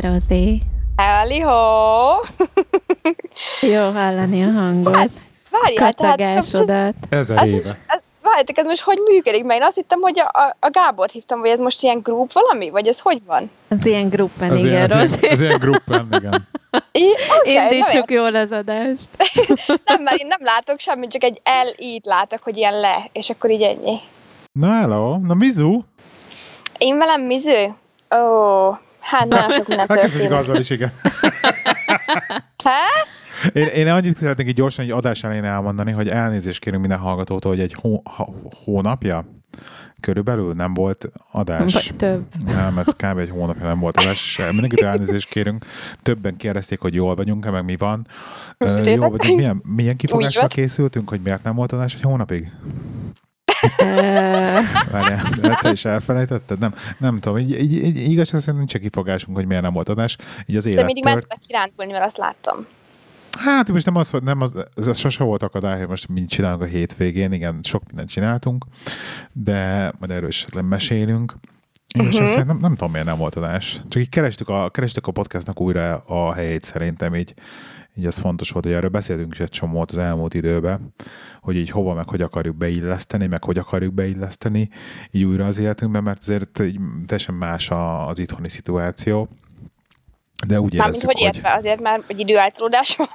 Szia, Rozi! Hello! Jó hallani a hangot. Hát, várjál, tehát... Kacagásodat. Ezer Ez, éve. ez, várjátok, ez most hogy működik? Mert én azt hittem, hogy a, a, a Gábor hívtam, vagy ez most ilyen group valami? Vagy ez hogy van? Az ilyen gruppen, Ez igen, ez, ilyen, Rozi. ez ilyen gruppen, igen. Í, okay, Indítsuk jól az adást. Nem, mert én nem látok semmit, csak egy L-ít látok, hogy ilyen le, és akkor így ennyi. Na, hello. Na, Mizu? Én velem Miző? Ó, hát nagyon sok minden Hát kezdjük azzal is, igen. Há? Én, én annyit szeretnék így gyorsan egy adás elején elmondani, hogy elnézést kérünk minden hallgatótól, hogy egy hó, hónapja körülbelül nem volt adás. Vagy több. Nem, mert kb. egy hónapja nem volt adás, és mindenkit elnézést kérünk. Többen kérdezték, hogy jól vagyunk-e, meg mi van. Ö? Jó vagyunk, milyen, milyen kifogással van. készültünk, hogy miért nem volt adás egy hónapig? Várjál, de te is elfelejtetted? Nem, nem tudom, így, így, így igazság szerint nincs kifogásunk, hogy miért nem volt adás. Így az De élet mindig már tudtak kirándulni, mert azt láttam. Hát most nem az, nem az, ez sose volt akadály, hogy most mind csinálunk a hétvégén, igen, sok mindent csináltunk, de majd erről is mesélünk. És Mhm. uh-huh. nem, nem tudom, miért nem volt adás. Csak így kerestük a, kerestük a podcastnak újra a helyét szerintem, így, így az fontos volt, hogy erről beszéltünk is egy csomót az elmúlt időben, hogy így hova, meg hogy akarjuk beilleszteni, meg hogy akarjuk beilleszteni így újra az életünkben, mert azért így teljesen más az itthoni szituáció. De úgy Mármint, érezzük, hogy értve, azért már egy időáltalódás van.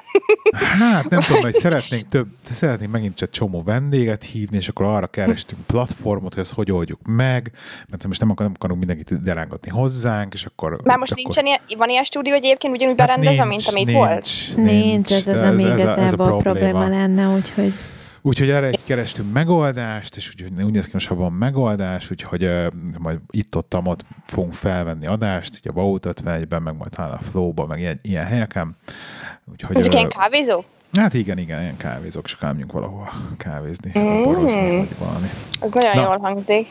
Hát nem tudom, hogy szeretnénk több, szeretnénk megint csak csomó vendéget hívni, és akkor arra kerestünk platformot, hogy ezt hogy oldjuk meg, mert most nem akarunk, nem akarunk mindenkit derángatni hozzánk, és akkor... Már most akkor, nincsen ilyen, van ilyen stúdió egyébként ugyanúgy Hát berendezve, mint amit nincs, volt? nincs, ez az, de ami a- a igazából probléma lenne, úgyhogy Úgyhogy erre egy kerestünk megoldást, és úgy, úgy néz ki, most, ha van megoldás, úgyhogy uh, majd itt-ott ott fogunk felvenni adást, így a Vaut 51-ben, meg majd talán a Flow-ban, meg ilyen, ilyen helyeken. Úgyhogy, Ezek ö, ilyen kávézó? Hát igen, igen, ilyen kávézók, és elmegyünk valahova kávézni, Mm. borozni, vagy valami. Ez nagyon Na. jól hangzik.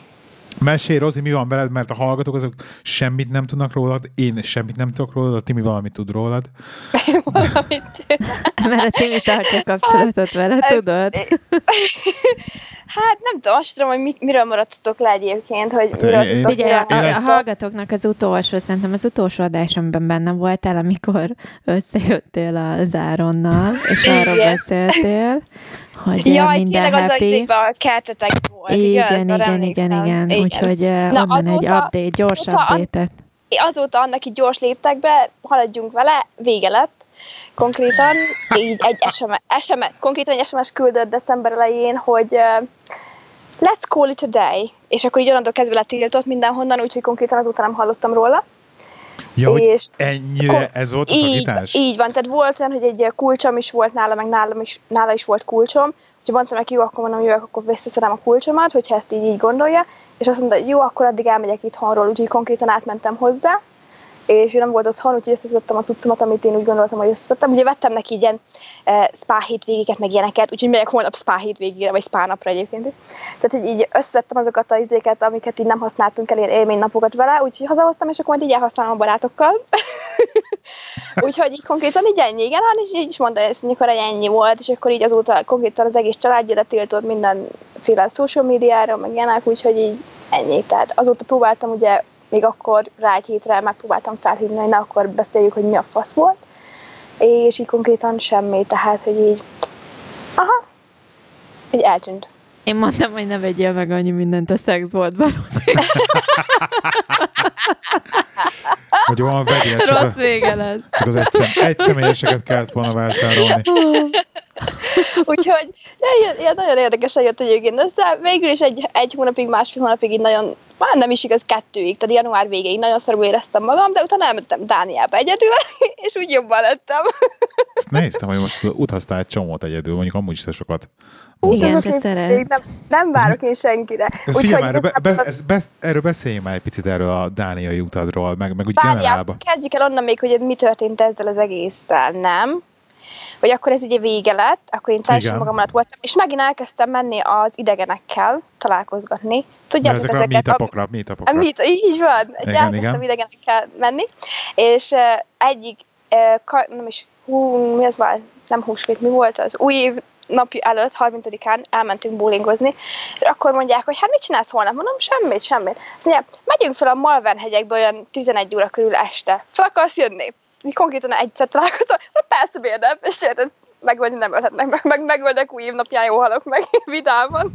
Mesélj, Rozi, mi van veled, mert a hallgatók azok semmit nem tudnak rólad, én semmit nem tudok rólad, a Timi valamit tud rólad. Valamit. mert a Timi tartja kapcsolatot vele, tudod? Hát nem tudom, azt tudom, hogy mi, miről maradtatok le egyébként, hogy Hát miről én- Figyelj, a, Én a, a hallgatóknak az utolsó, szerintem az utolsó adásomban benne voltál, amikor összejöttél a Záronnal, és arról beszéltél, hogy Jaj, minden tényleg az happy. izébe a kertetek volt, Igen, igaz? igen, igen, igen, igen. Úgyhogy Na, onnan egy azóta- update, gyors azóta update-et. Azóta annak így gyors léptekbe, haladjunk vele, vége lett. Konkrétan így egy SMS, SMS, konkrétan egy SMS küldött december elején, hogy uh, let's call it a day. És akkor így onnantól kezdve letiltott mindenhonnan, úgyhogy konkrétan azóta nem hallottam róla. Ja, hogy És ennyire Ko- ez volt a szakítás? így van, tehát volt olyan, hogy egy kulcsom is volt nála, meg nálam is, nála is volt kulcsom, úgyhogy mondtam neki, jó, akkor mondom, jövök, akkor visszaszedem a kulcsomat, hogyha ezt így, így gondolja, és azt mondta, hogy jó, akkor addig elmegyek itthonról, úgyhogy konkrétan átmentem hozzá, és ő nem volt otthon, úgyhogy összeszedtem a cuccomat, amit én úgy gondoltam, hogy összeszedtem. Ugye vettem neki ilyen e, spa hétvégéket, meg ilyeneket, úgyhogy megyek holnap spa hétvégére, vagy spa napra egyébként. Tehát így, így összeszedtem azokat a izéket, amiket így nem használtunk el, ilyen élménynapokat vele, úgyhogy hazahoztam, és akkor majd így elhasználom a barátokkal. úgyhogy így konkrétan így ennyi, igen, hát, és így is mondta, hogy mikor ennyi volt, és akkor így azóta konkrétan az egész családja letiltott mindenféle social médiára, meg ilyenek, úgyhogy így ennyi. Tehát azóta próbáltam ugye még akkor rá egy hétre megpróbáltam felhívni, hogy na akkor beszéljük, hogy mi a fasz volt, és így konkrétan semmi, tehát, hogy így, aha, így eltűnt. Én mondtam, hogy ne vegyél meg annyi mindent a szexboltban, Rozi. Hogy van vegyél, csak, Rossz vége lesz. csak az egy, szem, egy személyeseket kellett volna vásárolni. Úgyhogy de ilyen, ilyen nagyon érdekesen jött egyébként össze. Végül is egy, egy hónapig, másfél hónapig így nagyon, már nem is igaz, kettőig, tehát január végéig nagyon szarul éreztem magam, de utána elmentem Dániába egyedül, és úgy jobban lettem. Ezt néztem, hogy most utaztál egy csomót egyedül, mondjuk amúgy is te sokat. Igen, Úgy te hogy még Nem, nem várok én senkire. Figyelj már, be, be, ez, be, erről beszéljünk már egy picit erről a dániai utadról, meg, meg úgy Várjál, generálban. kezdjük el onnan még, hogy mi történt ezzel az egésszel, nem? Vagy akkor ez ugye vége lett, akkor én teljesen magam alatt voltam, és megint elkezdtem menni az idegenekkel találkozgatni. Tudjátok ezekre a ezeket? meetupokra, A meetupokra. meet, így van, Igen, igen, elkezdtem igen. idegenekkel menni, és uh, egyik, uh, ka, nem is, hú, mi az már, nem húsvét, mi volt az? Új év nap előtt, 30-án elmentünk bowlingozni, és akkor mondják, hogy hát mit csinálsz holnap? Mondom, semmit, semmit. Azt mondják, megyünk fel a Malvern hegyekbe olyan 11 óra körül este. Fel akarsz jönni? Konkrétan egyszer találkoztam, hogy persze miért nem, és érted, megölni nem ölhetnek meg, meg megölnek új évnapján, jó halok meg vidáman.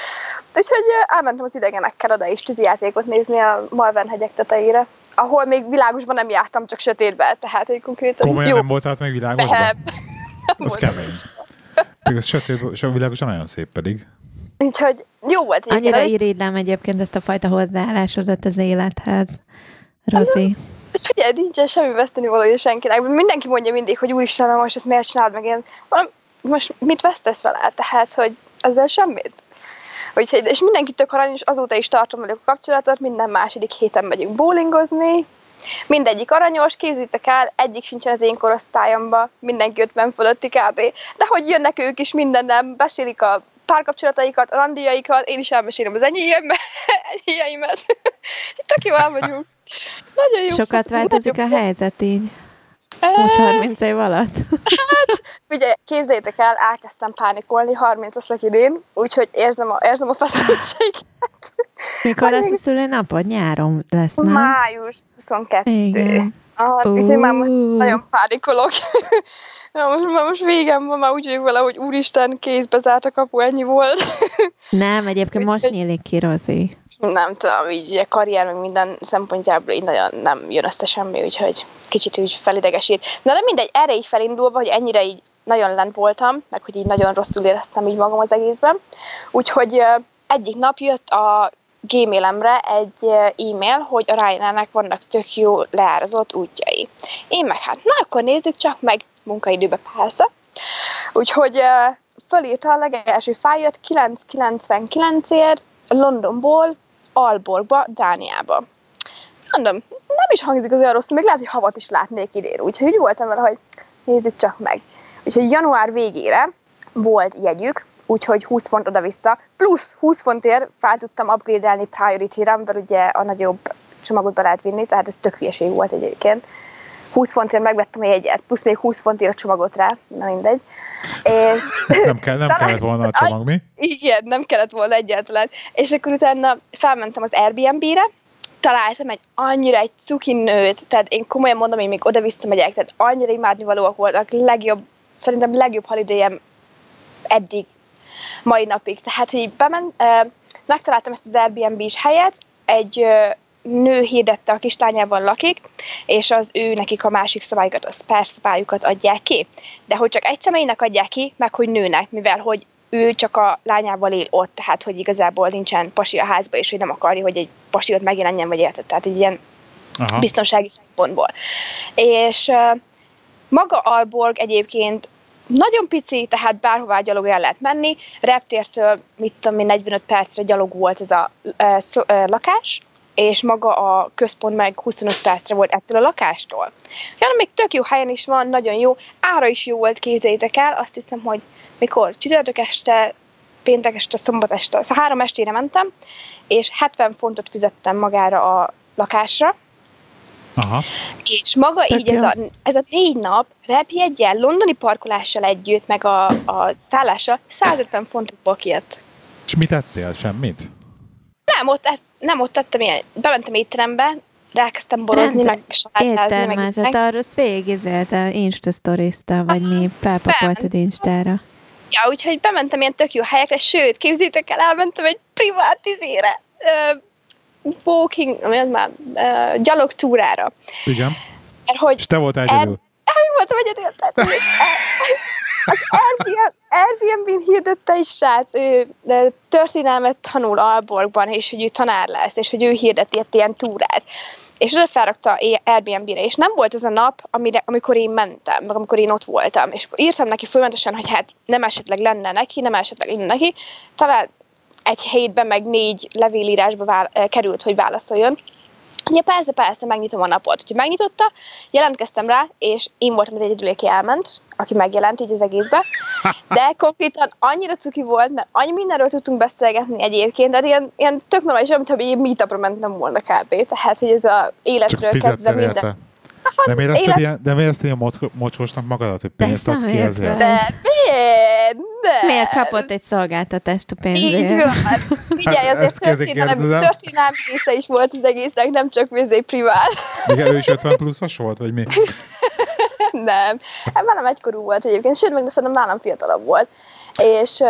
Úgyhogy elmentem az idegenekkel oda is tűzijátékot nézni a Malvern hegyek tetejére ahol még világosban nem jártam, csak sötétben, tehát egy konkrétan Komolyan jó. nem voltál még világosban? Nem. Az kemény. Pedig az sötét, sötét világosan nagyon szép pedig. Úgyhogy jó volt. Annyira és- irigylem egyébként ezt a fajta hozzáállásodat az élethez, Rozi. És figyelj, nincsen semmi veszteni valója senkinek. Mindenki mondja mindig, hogy úristen, mert most ezt miért csinálod meg én. Most mit vesztesz vele? Tehát, hogy ezzel semmit. Úgyhogy, és mindenki tök aranyos, azóta is tartom velük a kapcsolatot, minden második héten megyünk bowlingozni, mindegyik aranyos, képzitek el, egyik sincsen az én korosztályomban, mindenki 50 fölötti kb. De hogy jönnek ők is mindennem, besélik a párkapcsolataikat, randiaikat, én is elmesélem az enyémet, enyéimet. Tök jó el vagyunk. Nagyon jó. Sokat változik a helyzet így 20-30 év alatt. Ugye, képzeljétek el, elkezdtem pánikolni, 30 leszek idén, úgyhogy érzem a, érzem a feszültséget. Mikor lesz a szülinapod? Nyáron lesz, nem? Május 22. Igen. Ah, úgyhogy már most nagyon pánikolok. Na, most, már most végem van, már úgy vagyok vele, hogy úristen, kézbe zárt a kapu, ennyi volt. Nem, egyébként most nyílik ki, Rozi. Nem tudom, így ugye karrier, meg minden szempontjából így nagyon nem jön össze semmi, úgyhogy kicsit úgy felidegesít. Na de mindegy, erre így felindulva, hogy ennyire így nagyon lent voltam, meg hogy így nagyon rosszul éreztem így magam az egészben. Úgyhogy egyik nap jött a gmailemre egy e-mail, hogy a Ryanairnek vannak tök jó leárazott útjai. Én meg hát, na akkor nézzük csak meg munkaidőbe persze. Úgyhogy fölírta a legelső fájlt 999-ért Londonból Alborgba, Dániába. Mondom, nem is hangzik az olyan rosszul, még lehet, hogy havat is látnék idén. Úgyhogy úgy voltam vele, hogy nézzük csak meg. Úgyhogy január végére volt jegyük, úgyhogy 20 font oda-vissza, plusz 20 fontért fel tudtam upgrade-elni Priority-re, mert ugye a nagyobb csomagot be lehet vinni, tehát ez tök hülyeség volt egyébként. 20 fontért megvettem a jegyet, plusz még 20 fontért a csomagot rá, na mindegy. És Nem, kell, nem kellett volna a csomag, mi? igen, nem kellett volna egyáltalán. És akkor utána felmentem az Airbnb-re, találtam egy annyira egy cuki nőt, tehát én komolyan mondom, én még oda visszamegyek, tehát annyira imádnivalóak voltak, legjobb, szerintem legjobb holidayem eddig, mai napig. Tehát, hogy uh, megtaláltam ezt az Airbnb-s helyet, egy nő hirdette a kislányával lakik, és az ő nekik a másik szabályokat, a spare szabályokat adják ki. De hogy csak egy személynek adják ki, meg hogy nőnek, mivel hogy ő csak a lányával él ott, tehát hogy igazából nincsen pasi a házba, és hogy nem akarja, hogy egy pasi ott megjelenjen, vagy érted, tehát egy ilyen Aha. biztonsági szempontból. És uh, maga Alborg egyébként nagyon pici, tehát bárhová gyalog el lehet menni. Reptértől, mit tudom én, 45 percre gyalog volt ez a uh, szó, uh, lakás, és maga a központ meg 25 percre volt ettől a lakástól. Ja, még tök jó helyen is van, nagyon jó. Ára is jó volt, képzeljétek el. Azt hiszem, hogy mikor csütörtök este, péntek este, szombat este, szóval három estére mentem, és 70 fontot fizettem magára a lakásra, Aha. és maga Tök így ez a, ez a négy nap repjegyen, londoni parkolással együtt, meg a, a szállással 150 fontokból kijött. És mit tettél? Semmit? Nem, ott, et- nem ott tettem ilyen, bementem étterembe, elkezdtem borozni, Rendszer- meg salátázni, meg, Éttermezett, arra azt végigizélte, Insta sztoriszta, vagy mi, felpakoltad Instára. Ja, úgyhogy bementem ilyen tök jó helyekre, sőt, képzétek el, elmentem egy privát izére, uh, walking, mi az már, uh, gyalog túrára. Igen. Mert hogy És te voltál El- egyedül. nem voltam egyedül, tehát az Airbnb, Airbnb-n hirdette egy srác, ő történelmet tanul Alborgban, és hogy ő tanár lesz, és hogy ő hirdet ilyet, ilyen túrát. És oda felrakta Airbnb-re, és nem volt az a nap, amire, amikor én mentem, meg amikor én ott voltam. És írtam neki folyamatosan, hogy hát nem esetleg lenne neki, nem esetleg lenne neki. Talán egy hétben meg négy levélírásba vál, került, hogy válaszoljon. Ja, persze, persze, megnyitom a napot. Úgyhogy megnyitotta, jelentkeztem rá, és én voltam az egyedül, aki elment, aki megjelent így az egészbe. De konkrétan annyira cuki volt, mert annyi mindenről tudtunk beszélgetni egyébként, de ilyen, ilyen tök normális, mintha egy meetupra mentem volna kb. Tehát, hogy ez a Csak életről kezdve fizettél minden. érte. Nem érezted élet- ilyen, nem érezted ilyen mocsosnak magadat, hogy De pénzt adsz ki ezért? De miért? Nem. Miért kapott egy szolgáltatást a pénzért? Így van. Figyelj, Hát azért történelmi, történelmi része is volt az egésznek, nem csak vizé privát. Igen, ő is 50 pluszos volt, vagy mi? nem. Hát velem egykorú volt egyébként, sőt, meg szerintem nálam fiatalabb volt. És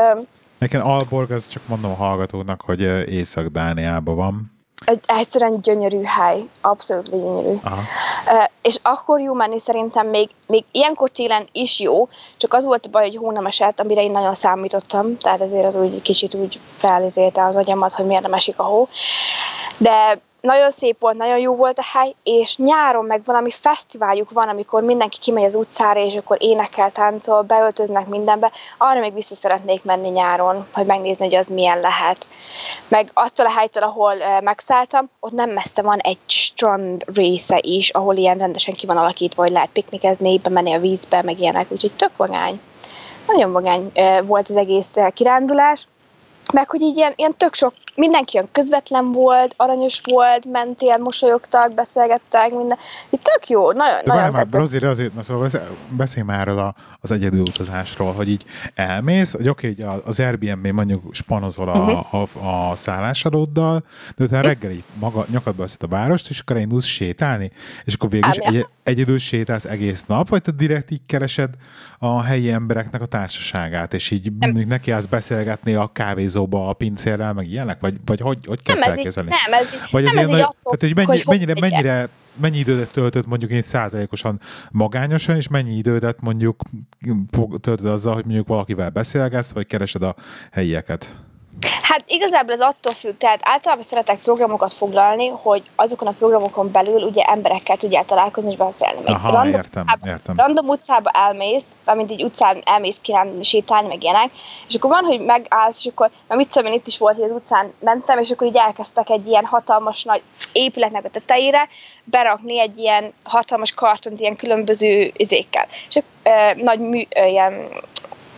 Nekem Alborg, az csak mondom a hallgatónak, hogy Észak-Dániában van. Egy egyszerűen gyönyörű hely, abszolút gyönyörű. Aha. Ö, és akkor jó menni szerintem még, még ilyenkor télen is jó, csak az volt a baj, hogy hó nem esett, amire én nagyon számítottam, tehát ezért az úgy kicsit úgy felizélte az agyamat, hogy miért nem esik a hó. De nagyon szép volt, nagyon jó volt a hely, és nyáron meg valami fesztiváljuk van, amikor mindenki kimegy az utcára, és akkor énekel, táncol, beöltöznek mindenbe. Arra még vissza szeretnék menni nyáron, hogy megnézni, hogy az milyen lehet. Meg attól a helytől, ahol megszálltam, ott nem messze van egy strand része is, ahol ilyen rendesen ki van alakítva, hogy lehet piknikezni, bemenni a vízbe, meg ilyenek, úgyhogy tök vagány. Nagyon vagány volt az egész kirándulás. Meg hogy így ilyen, ilyen tök sok, mindenki olyan közvetlen volt, aranyos volt, mentél, mosolyogtak, beszélgettek, minden. Így tök jó, nagyon, De nagyon már. Rozi, Rozi, na szóval beszélj, már erről a, az egyedül utazásról, hogy így elmész, hogy oké, okay, az Airbnb mondjuk spanozol a, Mhm. a, a szállásadóddal, de utána reggel így maga, nyakadba veszed a várost, és akkor indulsz sétálni, és akkor végül is egy, egyedül sétálsz egész nap, vagy te direkt így keresed a helyi embereknek a társaságát, és így neki állsz beszélgetni a kávézóba a pincérrel, meg ilyenek, vagy, vagy hogy, hogy kezd Nem, ez így, nem, ez így, Vagy ez nem, ez ilyen így nagy, attól tehát, hogy, mennyi, hogy mennyire, mennyire, mennyi időt töltött mondjuk én százalékosan magányosan, és mennyi időt mondjuk töltöd azzal, hogy mondjuk valakivel beszélgetsz, vagy keresed a helyieket? Hát igazából ez attól függ, tehát általában szeretek programokat foglalni, hogy azokon a programokon belül ugye emberekkel tudjál találkozni és beszélni. Még Aha, random értem, utcába- értem. Random utcába elmész, mint így utcán elmész kirándulni, sétálni, meg ilyenek, és akkor van, hogy megállsz, és akkor, mert mit tudom én, itt is volt, hogy az utcán mentem, és akkor így elkezdtek egy ilyen hatalmas nagy épületnek a tetejére berakni egy ilyen hatalmas kartont ilyen különböző izékkel. És ö, nagy mű, ö, ilyen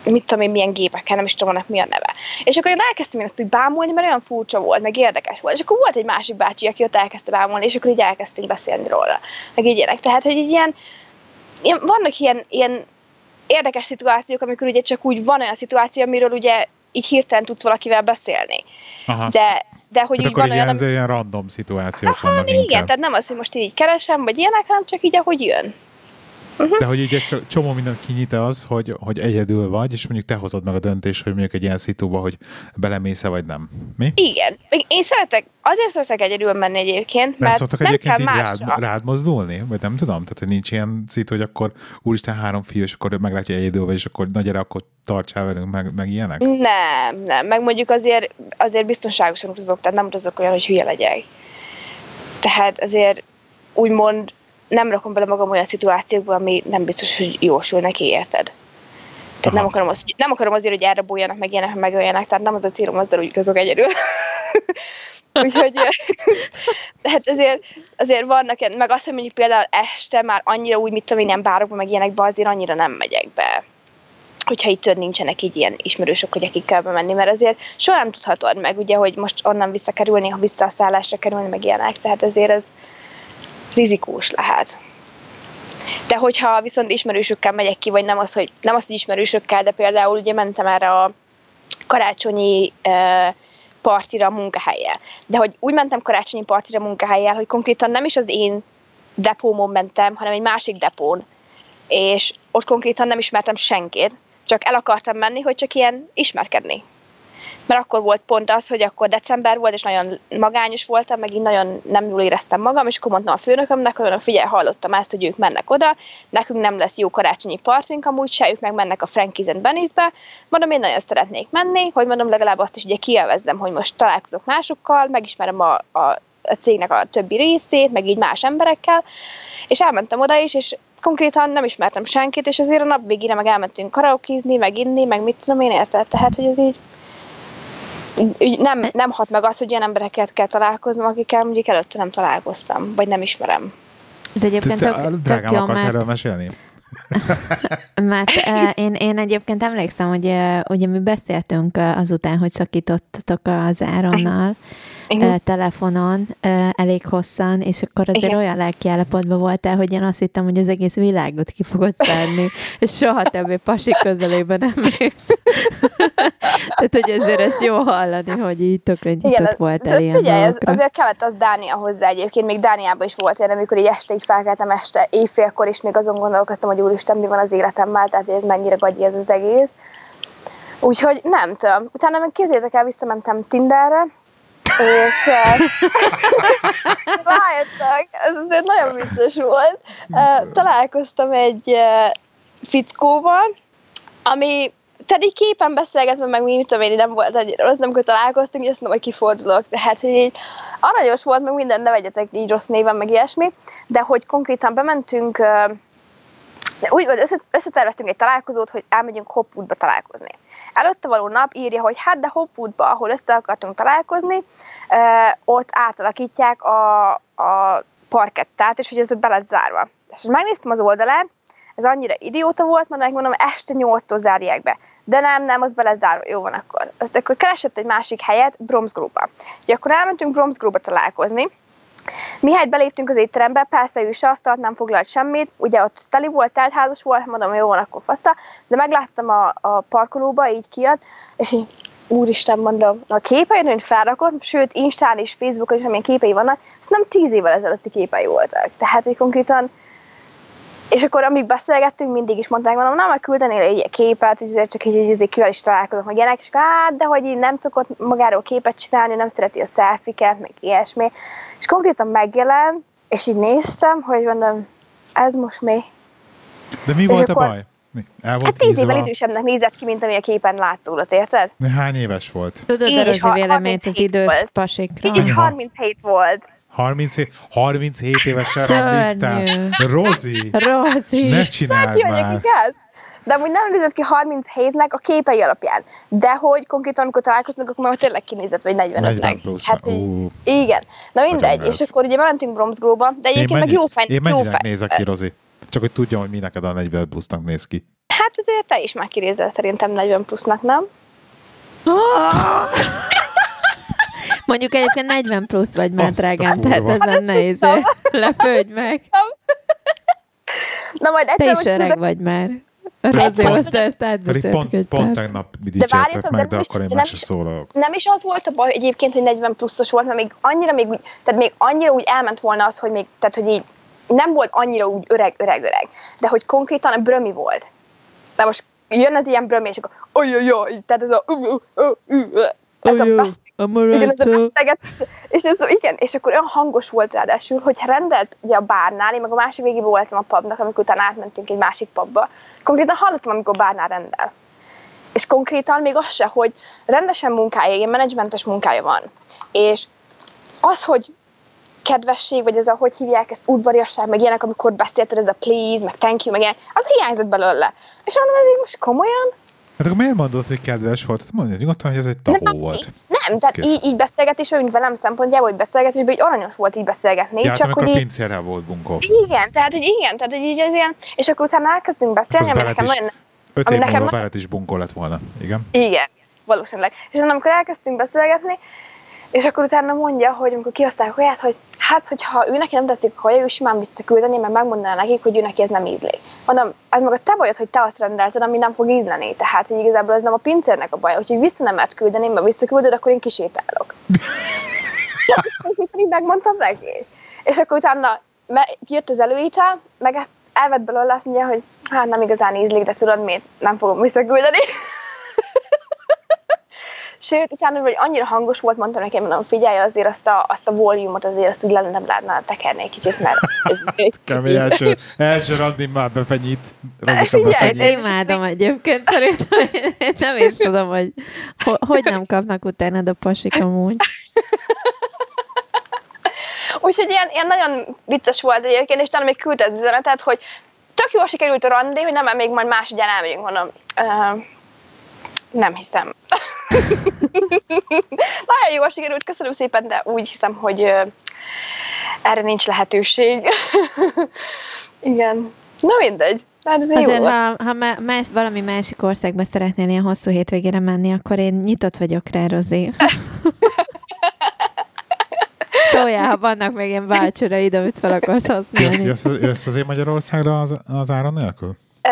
mit tudom én, milyen gépekkel, nem is tudom, annak mi a neve. És akkor én elkezdtem én ezt úgy bámulni, mert olyan furcsa volt, meg érdekes volt. És akkor volt egy másik bácsi, aki ott elkezdte bámulni, és akkor így elkezdtünk beszélni róla. Meg így ilyenek. Tehát, hogy így ilyen, ilyen vannak ilyen, ilyen érdekes szituációk, amikor ugye csak úgy van olyan szituáció, amiről ugye így hirtelen tudsz valakivel beszélni. Aha. De, de hogy Hát így akkor van ilyen, olyan, ilyen random szituációk Aha, vannak igen, inkább. tehát nem az, hogy most így keresem, vagy ilyenek, hanem csak így, ahogy jön. De hogy így egy csomó mindent kinyit az, hogy, hogy egyedül vagy, és mondjuk te hozod meg a döntést, hogy mondjuk egy ilyen szituba, hogy belemész vagy nem. Mi? Igen. Én szeretek, azért szeretek egyedül menni egyébként, Nem mert szoktak nem egyébként kell így rád, rád mozdulni? Vagy nem tudom? Tehát, hogy nincs ilyen szitu, hogy akkor úristen három fiú, és akkor meglátja egyedül vagy, és akkor na gyere, akkor tartsál velünk, meg, meg ilyenek? Nem, nem. Meg mondjuk azért, azért biztonságosan utazok, tehát nem utazok olyan, hogy hülye legyek. Tehát azért úgymond nem rakom bele magam olyan szituációkba, ami nem biztos, hogy jósul neki, érted? Tehát nem akarom, azt, nem akarom azért, hogy erre bújjanak, meg ilyenek, meg olyanak, tehát nem az a célom azzal, hogy utazok egyedül. Úgyhogy tehát azért, azért vannak, meg azt, hogy mondjuk például este már annyira úgy, mit tudom én, ilyen bárokba, meg ilyenekbe, azért annyira nem megyek be hogyha itt nincsenek így ilyen ismerősök, hogy akik kell bemenni, mert azért soha nem tudhatod meg, ugye, hogy most onnan visszakerülni, ha vissza a szállásra kerülni, meg ilyenek, tehát azért ez rizikós lehet. De hogyha viszont ismerősökkel megyek ki, vagy nem az, hogy nem az, hogy ismerősökkel, de például ugye mentem erre a karácsonyi uh, partira a munkahelyjel. De hogy úgy mentem karácsonyi partira a munkahelyjel, hogy konkrétan nem is az én depómon mentem, hanem egy másik depón. És ott konkrétan nem ismertem senkit, csak el akartam menni, hogy csak ilyen ismerkedni. Mert akkor volt pont az, hogy akkor december volt, és nagyon magányos voltam, meg így nagyon nem jól éreztem magam, és akkor mondtam a főnökömnek, hogy figyelj, hallottam ezt, hogy ők mennek oda, nekünk nem lesz jó karácsonyi partink, amúgy se, ők meg mennek a Frankie's and Benny's-be, mondom, én nagyon szeretnék menni, hogy mondom, legalább azt is ugye kielvezzem, hogy most találkozok másokkal, megismerem a, a, a cégnek a többi részét, meg így más emberekkel, és elmentem oda is, és konkrétan nem ismertem senkit, és azért a nap végére meg elmentünk karaokizni, meg inni, meg mit tudom én érted, tehát, hogy ez így nem, nem hat meg az, hogy olyan embereket kell találkoznom, akikkel mondjuk előtte nem találkoztam, vagy nem ismerem. Ez egyébként Te, tök, tök jó, akarsz mert erről mesélni? Mert uh, én, én egyébként emlékszem, hogy uh, ugye mi beszéltünk uh, azután, hogy szakítottatok az Áronnal, uh, telefonon uh, elég hosszan, és akkor azért Igen. olyan lelkiállapotban voltál, hogy én azt hittem, hogy az egész világot ki fogod szárni, és soha többé pasik közelébe nem mész. Tehát, hogy ezért ezt jó hallani, hogy így tökre nyitott voltál ilyen Figyelj, ez, azért kellett az Dánia hozzá egyébként, még Dániában is volt olyan, amikor így este így felkeltem este éjfélkor, és még azon gondolkoztam, hogy úristen, mi van az életemmel, tehát hogy ez mennyire gagyi ez az egész. Úgyhogy nem tudom. Utána meg kézzétek el, visszamentem Tinderre, és rájöttek, ez azért nagyon vicces volt. Találkoztam egy fickóval, ami tehát így képen beszélgetve, meg mi, mit tudom én, nem volt egy rossz, nem amikor találkoztunk, így azt mondom, hogy kifordulok. Tehát, hogy így aranyos volt, meg minden, ne vegyetek így rossz néven, meg ilyesmi, de hogy konkrétan bementünk de úgy volt, összeterveztünk egy találkozót, hogy elmegyünk Hopwoodba találkozni. Előtte való nap írja, hogy hát de Hopwoodba, ahol össze akartunk találkozni, ott átalakítják a, a parkettát, és hogy ez be lett zárva. És megnéztem az oldalán, ez annyira idióta volt, mert mondom, este 8-tól zárják be. De nem, nem, az be lesz zárva. Jó van akkor. Azt akkor keresett egy másik helyet, Bromsgrove-ba. Úgyhogy akkor elmentünk Bromsgrove-ba találkozni, Mihály beléptünk az étterembe, persze ő se asztalt nem foglalt semmit, ugye ott teli volt, teltházas volt, mondom, jó van, akkor fasza, de megláttam a, a parkolóba, így kijött, és úristen, mondom, a képein, hogy felrakott, sőt, Instán és Facebookon is, amilyen képei vannak, ez nem tíz évvel ezelőtti képei voltak. Tehát, hogy konkrétan és akkor amíg beszélgettünk, mindig is mondták, mondom, na, majd küldenél egy képet, ezért csak így, így kivel is találkozok, meg ilyenek, és akkor, hát, de hogy így nem szokott magáról képet csinálni, nem szereti a szelfiket, meg ilyesmi. És konkrétan megjelent, és így néztem, hogy mondom, ez most mi? De mi és volt akkor, a baj? Mi? El volt hát tíz évvel idősebbnek nézett ki, mint ami a képen látszódott, érted? Mi hány éves volt? Tudod, de az véleményt az idő pasikra. Így is 37 volt. 37, 37 évesen randiztál. Rozi! Rozi! Ne csináld Nem már! igaz? De amúgy nem nézett ki 37-nek a képei alapján. De hogy konkrétan, amikor találkoznak, akkor már tényleg kinézett, vagy 45-nek. Hát, hogy, uh, igen. Na mindegy, és akkor ugye mentünk Bromsgrove-ba, de egyébként meg jó fej. Én mennyinek fej. nézek ki, Rozi? Csak hogy tudjam, hogy mi neked a 40 plusznak néz ki. Hát azért te is már kinézel szerintem 40 plusznak, nem? Mondjuk egyébként 40 plusz vagy már, drágám, tehát ezen nehéz. Lepődj meg. Na majd egyszer, Te is öreg vagy már. Rozi hozta ezt átbeszéltük pont, egy pont tegnap mi dicsértek meg, de, de akkor én meg se szólalok. Nem is az volt a baj egyébként, hogy 40 pluszos volt, mert még annyira, még úgy, tehát még annyira úgy elment volna az, hogy még, tehát hogy így nem volt annyira úgy öreg, öreg, öreg, de hogy konkrétan a brömi volt. De most jön az ilyen brömi, és akkor ojojoj, tehát ez a ez a, besz... igen, ez a beszélgetés, és ez, igen, és akkor olyan hangos volt ráadásul, hogy rendelt ugye a bárnál, én meg a másik végében voltam a pubnak, amikor utána átmentünk egy másik pubba, konkrétan hallottam, amikor a bárnál rendel. És konkrétan még az se, hogy rendesen munkája, ilyen menedzsmentes munkája van. És az, hogy kedvesség, vagy ez a, hogy hívják ezt, udvariasság, meg ilyenek, amikor beszélted, ez a please, meg thank you, meg ilyen, az hiányzott belőle. És mondom, ez így most komolyan? Hát akkor miért mondod, hogy kedves volt? Hát mondja nyugodtan, hogy ez egy tahó nem, volt. Nem, tehát így, így beszélgetés, mint velem szempontjából, hogy beszélgetésben, hogy aranyos volt így beszélgetni. Ja, csak hogy a pincérre volt bunkó. Igen, tehát hogy igen, tehát hogy így ez ilyen, és akkor utána elkezdünk beszélni, hát ami nekem is, nagyon... Öt év nekem múlva veled is bunkó lett volna, igen? Igen, valószínűleg. És amikor elkezdtünk beszélgetni, és akkor utána mondja, hogy amikor kihozták a hogy hát, hogyha ő neki nem tetszik a kaja, ő simán visszaküldeni, mert megmondaná nekik, hogy ő neki ez nem ízli. Mondom, ez meg a te bajod, hogy te azt rendelted, ami nem fog ízleni. Tehát, hogy igazából ez nem a pincérnek a baj, hogy vissza nem lehet küldeni, mert visszaküldöd, akkor én kisétálok. így megmondtam neki. És akkor utána jött az előítel, meg elvett belőle azt mondja, hogy hát nem igazán ízlik, de tudod miért nem fogom visszaküldeni. Sőt, utána, hogy annyira hangos volt, mondtam nekem, mondom, figyelj, azért azt a, azt a volumot azért azt úgy nem lehetne tekerni egy kicsit, mert ez egy Kemény első, első randi már befenyít. Figyelj, imádom egyébként, szerintem én nem is tudom, hogy hogy nem kapnak utána a pasik amúgy. Úgyhogy ilyen, ilyen nagyon vicces volt egyébként, és talán még küldte az üzenetet, hogy tök jól sikerült a randi, hogy nem, még majd más ugyan elmegyünk, mondom. Uh, nem hiszem. Nagyon jól sikerült, köszönöm szépen, de úgy hiszem, hogy erre nincs lehetőség. Igen. Na mindegy. Hát ez Azért, jó. ha, ha más, valami másik országba szeretnél ilyen hosszú hétvégére menni, akkor én nyitott vagyok rá, Rozi. Szóljál, ha vannak még ilyen válcsőreid, amit fel akarsz használni. jössz, jössz azért Magyarországra az, az áron nélkül? Ö,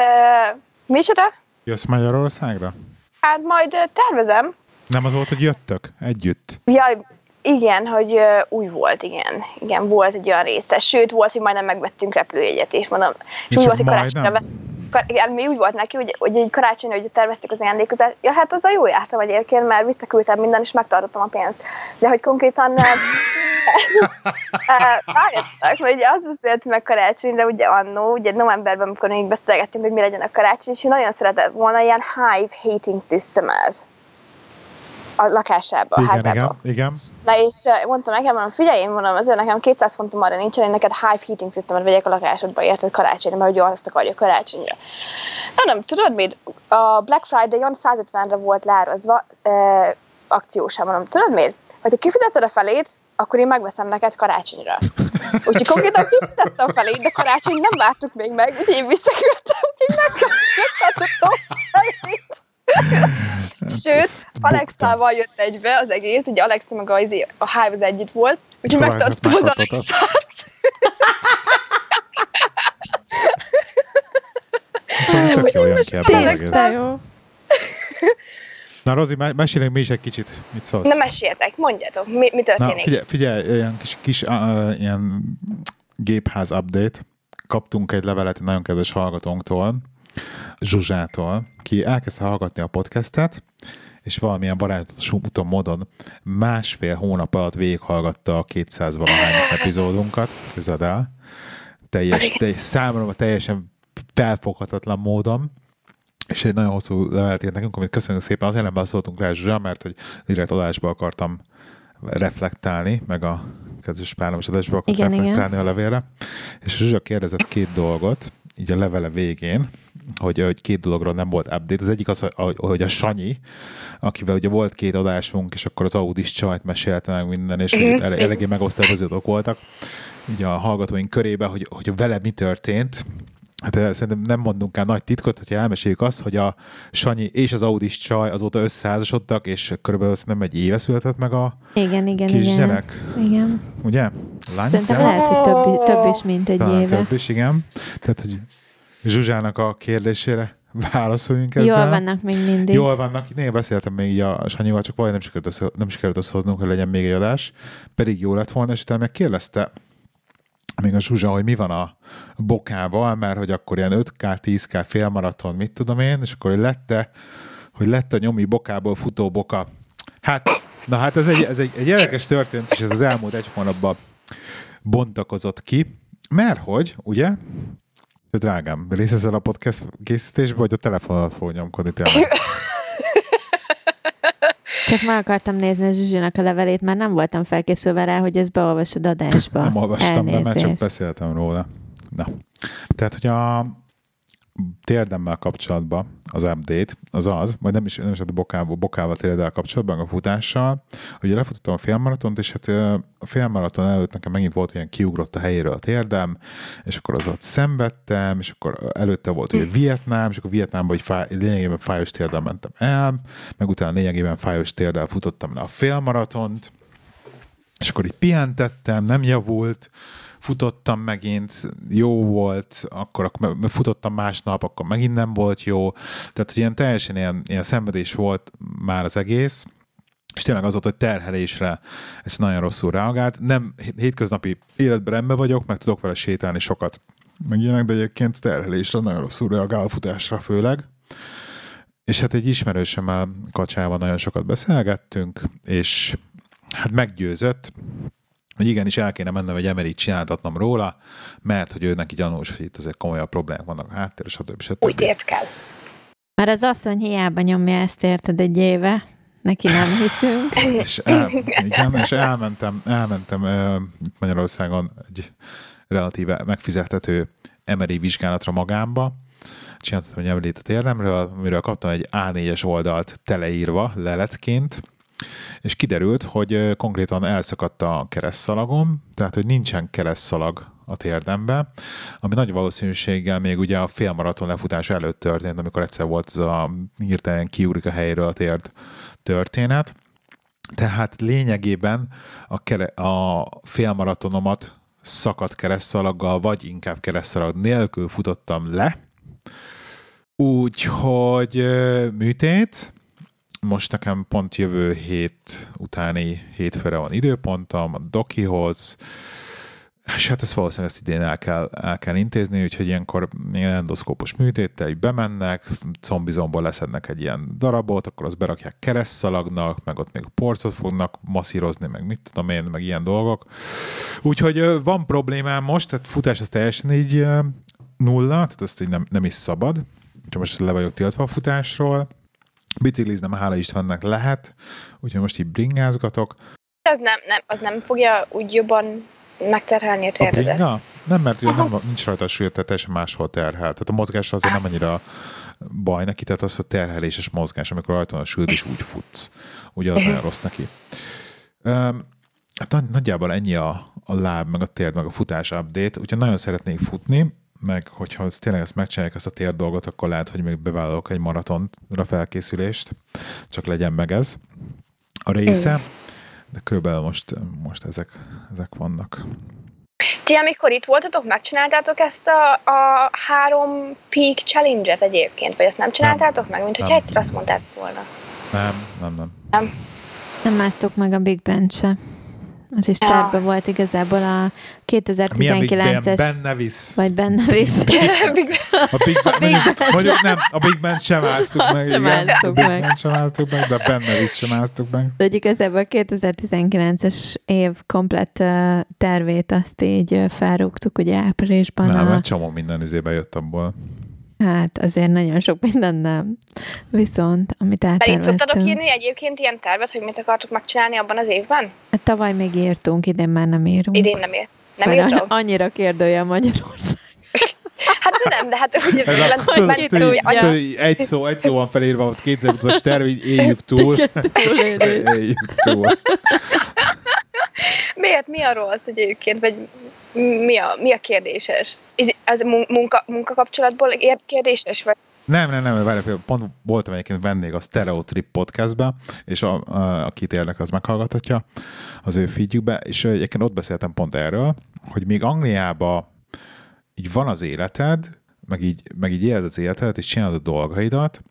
micsoda? Jössz Magyarországra? Hát majd tervezem. Nem az volt, hogy jöttök együtt? Jaj, igen, hogy új volt, igen. Igen, volt egy olyan része. Sőt, volt, hogy majdnem megvettünk repülőjegyet, és mondom, és úgy volt, hogy karácsonyra majdnem? Mi úgy volt neki, hogy, hogy egy karácsonyra hogy terveztük az ajándékozást. Ja, hát az a jó jártam egyébként, mert visszaküldtem minden, és megtartottam a pénzt. De hogy konkrétan várjatok, hogy ugye az beszélt meg karácsonyra, ugye annó, ugye novemberben, amikor még beszélgettünk, hogy mi legyen a karácsony, és ő nagyon szeretett volna ilyen hive hating systemet a lakásába, a Igen, házába. igen, igen. Na és mondtam nekem, mondom, figyelj, én mondom, azért nekem 200 fontom arra nincsen, hogy neked hive heating systemet vegyek a lakásodba, érted karácsonyra, mert ugye azt akarja karácsonyra. Na nem, tudod mit? A Black Friday-on 150-re volt leározva uh, akciósan, mondom, tudod miért? Hogyha kifizeted a felét, akkor én megveszem neked karácsonyra. Úgyhogy konkrétan kifizettem a felét, de karácsony nem vártuk még meg, úgyhogy én visszaküldtem, úgyhogy megkaptam a felét. Sőt. Alexával jött egybe az egész, ugye Alexa meg a, izé- a Hive az együtt volt, úgyhogy megtartottam az. Alexát. Ez tök jó ki. Na Rozi, me- mesélünk mi is egy kicsit, mit szólsz? Na meséltek, mondjátok, mi, mi Na, történik? figyelj, figyelj, ilyen kis, kis uh, ilyen gépház update. Kaptunk egy levelet egy nagyon kedves hallgatónktól, Zsuzsától, ki elkezdte hallgatni a podcastet, és valamilyen varázslatos úton módon másfél hónap alatt végighallgatta a 200 valahány epizódunkat, közad el. Teljes, teljes, számomra teljesen felfoghatatlan módon. És egy nagyon hosszú levelet írt nekünk, amit köszönjük szépen. Azért nem beszóltunk rá Zsuzsa, mert hogy direkt adásba akartam reflektálni, meg a kedves párom is adásba akart Igen, reflektálni a levélre. És Zsuzsa kérdezett két dolgot, így a levele végén, hogy, hogy két dologról nem volt update. Az egyik az, hogy- hogy a Sanyi, akivel ugye volt két adásunk, és akkor az Audis csajt mesélte meg minden, és hogy Mhm. itt ele- eléggé megosztó epizódok voltak így a hallgatóink körébe, hogy, hogy vele mi történt, Hát eh, szerintem nem mondunk el nagy titkot, hogyha elmeséljük azt, hogy a Sanyi és az Audis csaj azóta összeházasodtak, és körülbelül szerintem egy éve született meg a Igen, igen, igen. kisgyerek, Igen. ugye? Lány? Szerintem lehet, hogy több, több is, mint egy Talán éve. több is, igen. Tehát, hogy Zsuzsának a kérdésére válaszoljunk ezzel. Jól vannak még mindig. Jól vannak. Én beszéltem még így a Sanyival, csak valahogy nem sikerült, össze, nem sikerült összehoznunk, hogy legyen még egy adás. Pedig jó lett volna, és utána meg kérdezte még a Zsuzsa, hogy mi van a bokával, mert hogy akkor ilyen 5K, 10K félmaraton, mit tudom én, és akkor hogy lette, hogy lett a nyomi bokából futó boka. Hát, na hát ez egy, ez egy, egy érdekes történet, és ez az elmúlt egy hónapban bontakozott ki, mert hogy, ugye, drágám, részt veszel a podcast készítésbe, vagy a telefonodat fog nyomkodni tényleg? Csak meg akartam nézni a Zsuzsinak a levelét, mert nem voltam felkészülve rá, hogy ezt beolvasod adásba. Nem olvastam be, mert csak Elnézést. beszéltem róla. Na. Tehát, hogy a térdemmel kapcsolatban az update az az, vagy nem is, nem is a bokával, bokával térdel kapcsolatban, a futással, hogy lefutottam a félmaratont, és hát a félmaraton előtt nekem megint volt ilyen kiugrott a helyéről a térdem, és akkor az ott szenvedtem, és akkor előtte volt ugye Vietnám, és akkor Vietnámban egy fáj, lényegében fájos térdel mentem el, meg utána lényegében fájos térdel futottam le a félmaratont, és akkor így pihentettem, nem javult, futottam megint, jó volt, akkor, akkor futottam másnap, akkor megint nem volt jó. Tehát, hogy ilyen teljesen ilyen, ilyen szenvedés volt már az egész, és tényleg az volt, hogy terhelésre ez nagyon rosszul reagált. Nem hétköznapi életben rendben vagyok, meg tudok vele sétálni sokat, meg ilyenek, de egyébként terhelésre nagyon rosszul reagál a futásra főleg. És hát egy ismerősömmel kacsával nagyon sokat beszélgettünk, és hát meggyőzött, hogy igenis el kéne mennem egy emerit csináltatnom róla, mert hogy ő neki gyanús, hogy itt azért komolyabb problémák vannak a háttér, stb. stb. Új tért kell. Mert az asszony hiába nyomja ezt, érted egy éve. Neki nem hiszünk. És, el, igen, és elmentem, elmentem uh, Magyarországon egy relatíve megfizethető emeri vizsgálatra magámba. Csináltam egy emerit a térdemről, amiről kaptam egy A4-es oldalt teleírva leletként, és kiderült, hogy konkrétan elszakadt a keresztszalagom, tehát hogy nincsen keresztszalag a térdembe, ami nagy valószínűséggel még ugye a félmaraton lefutás előtt történt, amikor egyszer volt ez a hirtelen kiúrik a helyről a térd történet, Tehát lényegében a, kere- a félmaratonomat szakadt keresztszalaggal, vagy inkább keresztszalag nélkül futottam le. Úgyhogy műtét, most nekem pont jövő hét utáni hétfőre van időpontom a dokihoz, és hát ezt valószínűleg ezt idén el kell, el kell intézni, úgyhogy ilyenkor ilyen endoszkópos műtéttel így bemennek, combizomból leszednek egy ilyen darabot, akkor azt berakják keresztszalagnak, meg ott még a porcot fognak masszírozni, meg mit tudom én, meg ilyen dolgok. Úgyhogy van problémám most, tehát futás az teljesen így nulla, tehát ezt így nem, nem is szabad. Úgyhogy most le vagyok tiltva a futásról. Bicikliznem, hála Istennek lehet, úgyhogy most így bringázgatok. Az nem, nem, az nem fogja úgy jobban megterhelni a A térdedet. bringa? Nem, mert ugye nem, nincs rajta a súly, tehát teljesen máshol terhel. Tehát a mozgás azért nem annyira baj neki, tehát az a terheléses mozgás, amikor rajta van a súlyod, és úgy futsz. Ugye az nagyon rossz neki. Um, hát nagy- nagyjából ennyi a, a láb, meg a térd, meg a futás update, úgyhogy nagyon szeretnék futni, meg hogyha ezt tényleg ezt megcsinálják ezt a tér dolgot, akkor lehet, hogy még bevállalok egy maratonra felkészülést, csak legyen meg ez a része, de körülbelül most, most ezek, ezek vannak. Ti, amikor itt voltatok, megcsináltátok ezt a, a három peak challenge-et egyébként? Vagy ezt nem csináltátok meg, mint hogyha Nem. egyszer azt mondtátok volna? Nem, nem, nem. Nem? Nem másztok meg a Big se. Az is Ja. terve volt igazából a Milyen Big Ben? 2019-es, Benne visz. vagy benne visz. A Big Ben, Big mondjuk, nem, a Big Ben sem áztuk meg. sem igen. áztuk a Big meg. Ben sem áztuk meg, de benne visz sem áztuk meg. De igazából a 2019-es év komplett ö, tervét azt így ö, felrúgtuk ugye áprilisban. Nem, a, egy csomó minden izébe jött abból. Hát azért nagyon sok minden nem. Viszont, amit Pedig szoktatok átterveztünk, írni egyébként ilyen tervet, hogy mit akartok megcsinálni abban az évben? hát tavaly még írtunk, idén már nem írunk. Idén nem ír. Nem Mert írtam? Annyira kérdője Magyarország. Hát de nem, de hát ugye Ez a, hogy már tudja. egy szó, egy szó van felírva, ott kétszer utas terv, így éljük túl. Éljük túl. Miért? Mi a rossz egyébként? Vagy mi a, mi a kérdéses? Ez, ez mun- munka, munkakapcsolatból ér- kérdéses? Vagy? Nem, nem, nem, várj, pont voltam egyébként vendég a Stereotrip podcastbe, és a, a, akit érdekel, az meghallgathatja az ő feedjükbe, és egyébként ott beszéltem pont erről, hogy még Angliába így van az életed, meg így, meg így éled az életedet, és csinálod a dolgaidat,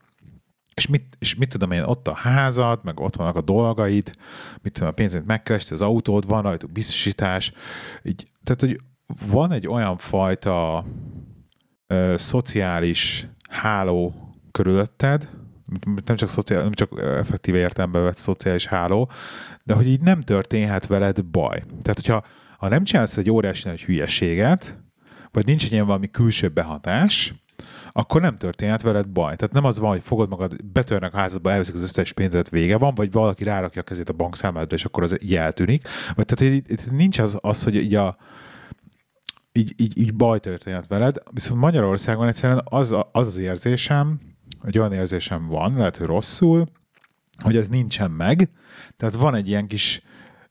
és mit, és mit tudom én, ott a házad, meg ott vannak a dolgaid, mit tudom, a pénzét megkeresti, az autód, van rajtuk biztosítás, így, tehát, hogy van egy olyan fajta ö, szociális háló körülötted, nem csak, szociál, nem csak effektíve értelemben vett szociális háló, de hogy így nem történhet veled baj. Tehát, hogyha ha nem csinálsz egy óriási nagy hülyeséget, vagy nincs egy ilyen valami külső behatás, akkor nem történhet veled baj. Tehát nem az van, hogy fogod magad, betörnek a házadba, elveszik az összes pénzet, vége van, vagy valaki rárakja a kezét a bankszámládra, és akkor az így eltűnik. Vagy tehát hogy itt nincs az, az hogy így a, így, így, így baj történhet veled, viszont Magyarországon egyszerűen az, a, az az érzésem, hogy olyan érzésem van, lehet, hogy rosszul, hogy ez nincsen meg, tehát van egy ilyen kis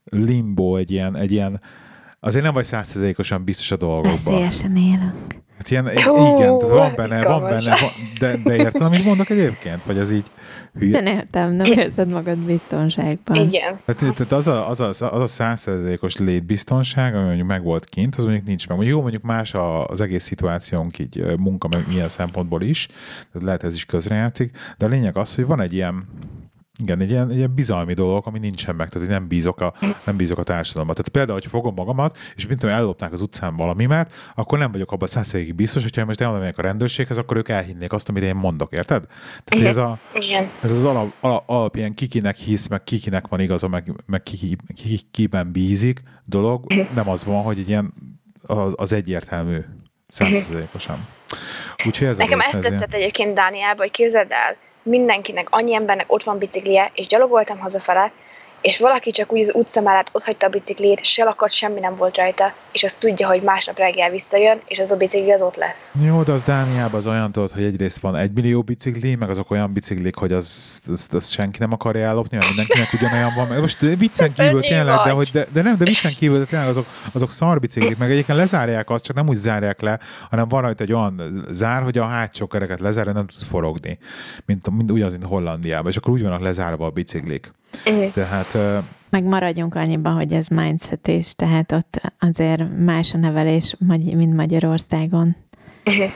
limbo, egy ilyen, egy ilyen azért nem vagy százszerzékosan biztos a dolgokban. Veszélyesen élünk. Hát ilyen, Hú, igen, tehát van benne, van benne, van, de, de érted, amit mondok egyébként? Vagy ez így hülye? Nem értem, nem érzed magad biztonságban. Igen. Tehát, tehát az, a, az, a, az a százszerzékos létbiztonság, ami mondjuk meg volt kint, az mondjuk nincs meg. Mondjuk jó, mondjuk más a- az egész szituációnk így munka, meg milyen szempontból is, tehát lehet ez is közrejátszik, de a lényeg az, hogy van egy ilyen igen, egy ilyen, egy ilyen bizalmi dolog, ami nincsen meg, tehát hogy nem bízok a, nem bízok a társadalomba. Tehát például, hogy fogom magamat, és mint tudom, ellopnák az utcán valamimet, akkor nem vagyok abban százszerékig biztos, hogyha most elmondom a rendőrséghez, akkor ők elhinnék azt, amit én mondok, érted? Tehát ez a, Igen. ez az alap, alap, alap ilyen kikinek hisz, meg kikinek van igaza, meg, meg ki, ki, kiben bízik dolog, nem az van, hogy egy ilyen az, az egyértelmű százszerzékosan. Úgyhogy ez Nekem ezt ez ilyen- tetszett egyébként Dániában, hogy képzeld el, mindenkinek, annyi embernek ott van biciklije, és gyalogoltam hazafele, és valaki csak úgy az utca mellett ott hagyta a biciklét, se lakat, semmi nem volt rajta, és azt tudja, hogy másnap reggel visszajön, és az a bicikli az ott lesz. Jó, de az Dániában az olyan tudod, hogy egyrészt van egy millió bicikli, meg azok olyan biciklik, hogy az, az, az senki nem akarja ellopni, mert mindenkinek ugyanolyan van. Most viccen kívül tényleg, de, hogy, de, de, nem, de viccen kívül, de tényleg azok, azok szar biciklik, meg egyébként lezárják azt, csak nem úgy zárják le, hanem van rajta egy olyan zár, hogy a hátsó kereket lezárja, nem tud forogni, mint, mint ugyanaz, mint Hollandiában, és akkor úgy vannak lezárva a biciklik. Tehát... Meg maradjunk annyiban, hogy ez mindset is, tehát ott azért más a nevelés, mint Magyarországon.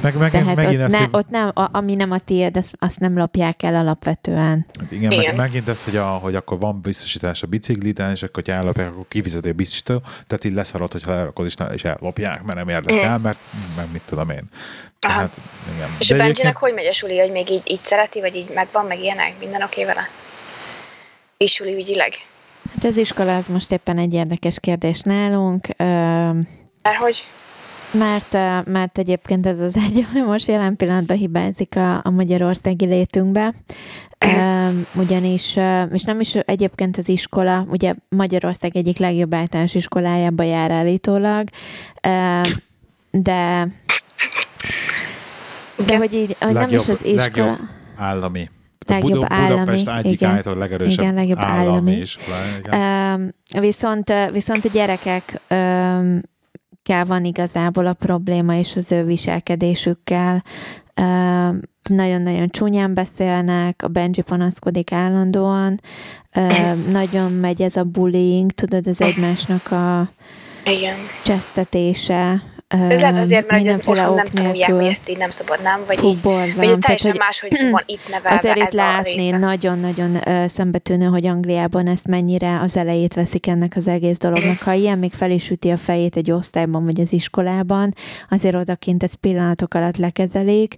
Meg, meg, Tehát megint ott, ez, ne, hogy... ott nem, a, ami nem a tiéd, azt, azt nem lopják el alapvetően. Hát igen, igen. Meg, megint ez, hogy, a, hogy akkor van biztosítás a bicikliten, és akkor, ha ellopják, akkor kifizeti a biztosító, tehát így leszarod, hogyha lerakod, és, és ellopják, mert nem érdekel, mert meg mit tudom én. Tehát, igen. És a Benjinek egyébként... hogy megy a suli, hogy még így, így szereti, vagy így megvan, meg ilyenek, minden oké vele? És suli ügyileg? Hát az iskola az most éppen egy érdekes kérdés nálunk. Mert hogy? Mert, mert egyébként ez az egy, ami most jelen pillanatban hibázik a, a magyarországi létünkbe. ugyanis, és nem is egyébként az iskola, ugye Magyarország egyik legjobb általános iskolájába jár állítólag, de de hogy így, hogy legjobb, nem is az iskola... Legjobb állami legjobb Budapest állami, Budapest egyik igen, legerősebb igen, legjobb állami, állami iskola. Igen. viszont, viszont a gyerekek kell van igazából a probléma, és az ő viselkedésükkel. Nagyon-nagyon csúnyán beszélnek, a Benji panaszkodik állandóan, nagyon megy ez a bullying, tudod, az egymásnak a Igen. csesztetése, ez lehet azért, mert ez otthon nem tanulják, hogy ezt így nem szabad, nem? Vagy így, borzalom. vagy teljesen más, hogy van itt nevelve Azért ez itt látni nagyon-nagyon szembetűnő, hogy Angliában ezt mennyire az elejét veszik ennek az egész dolognak. Ha ilyen még fel is üti a fejét egy osztályban vagy az iskolában, azért odakint ezt pillanatok alatt lekezelik.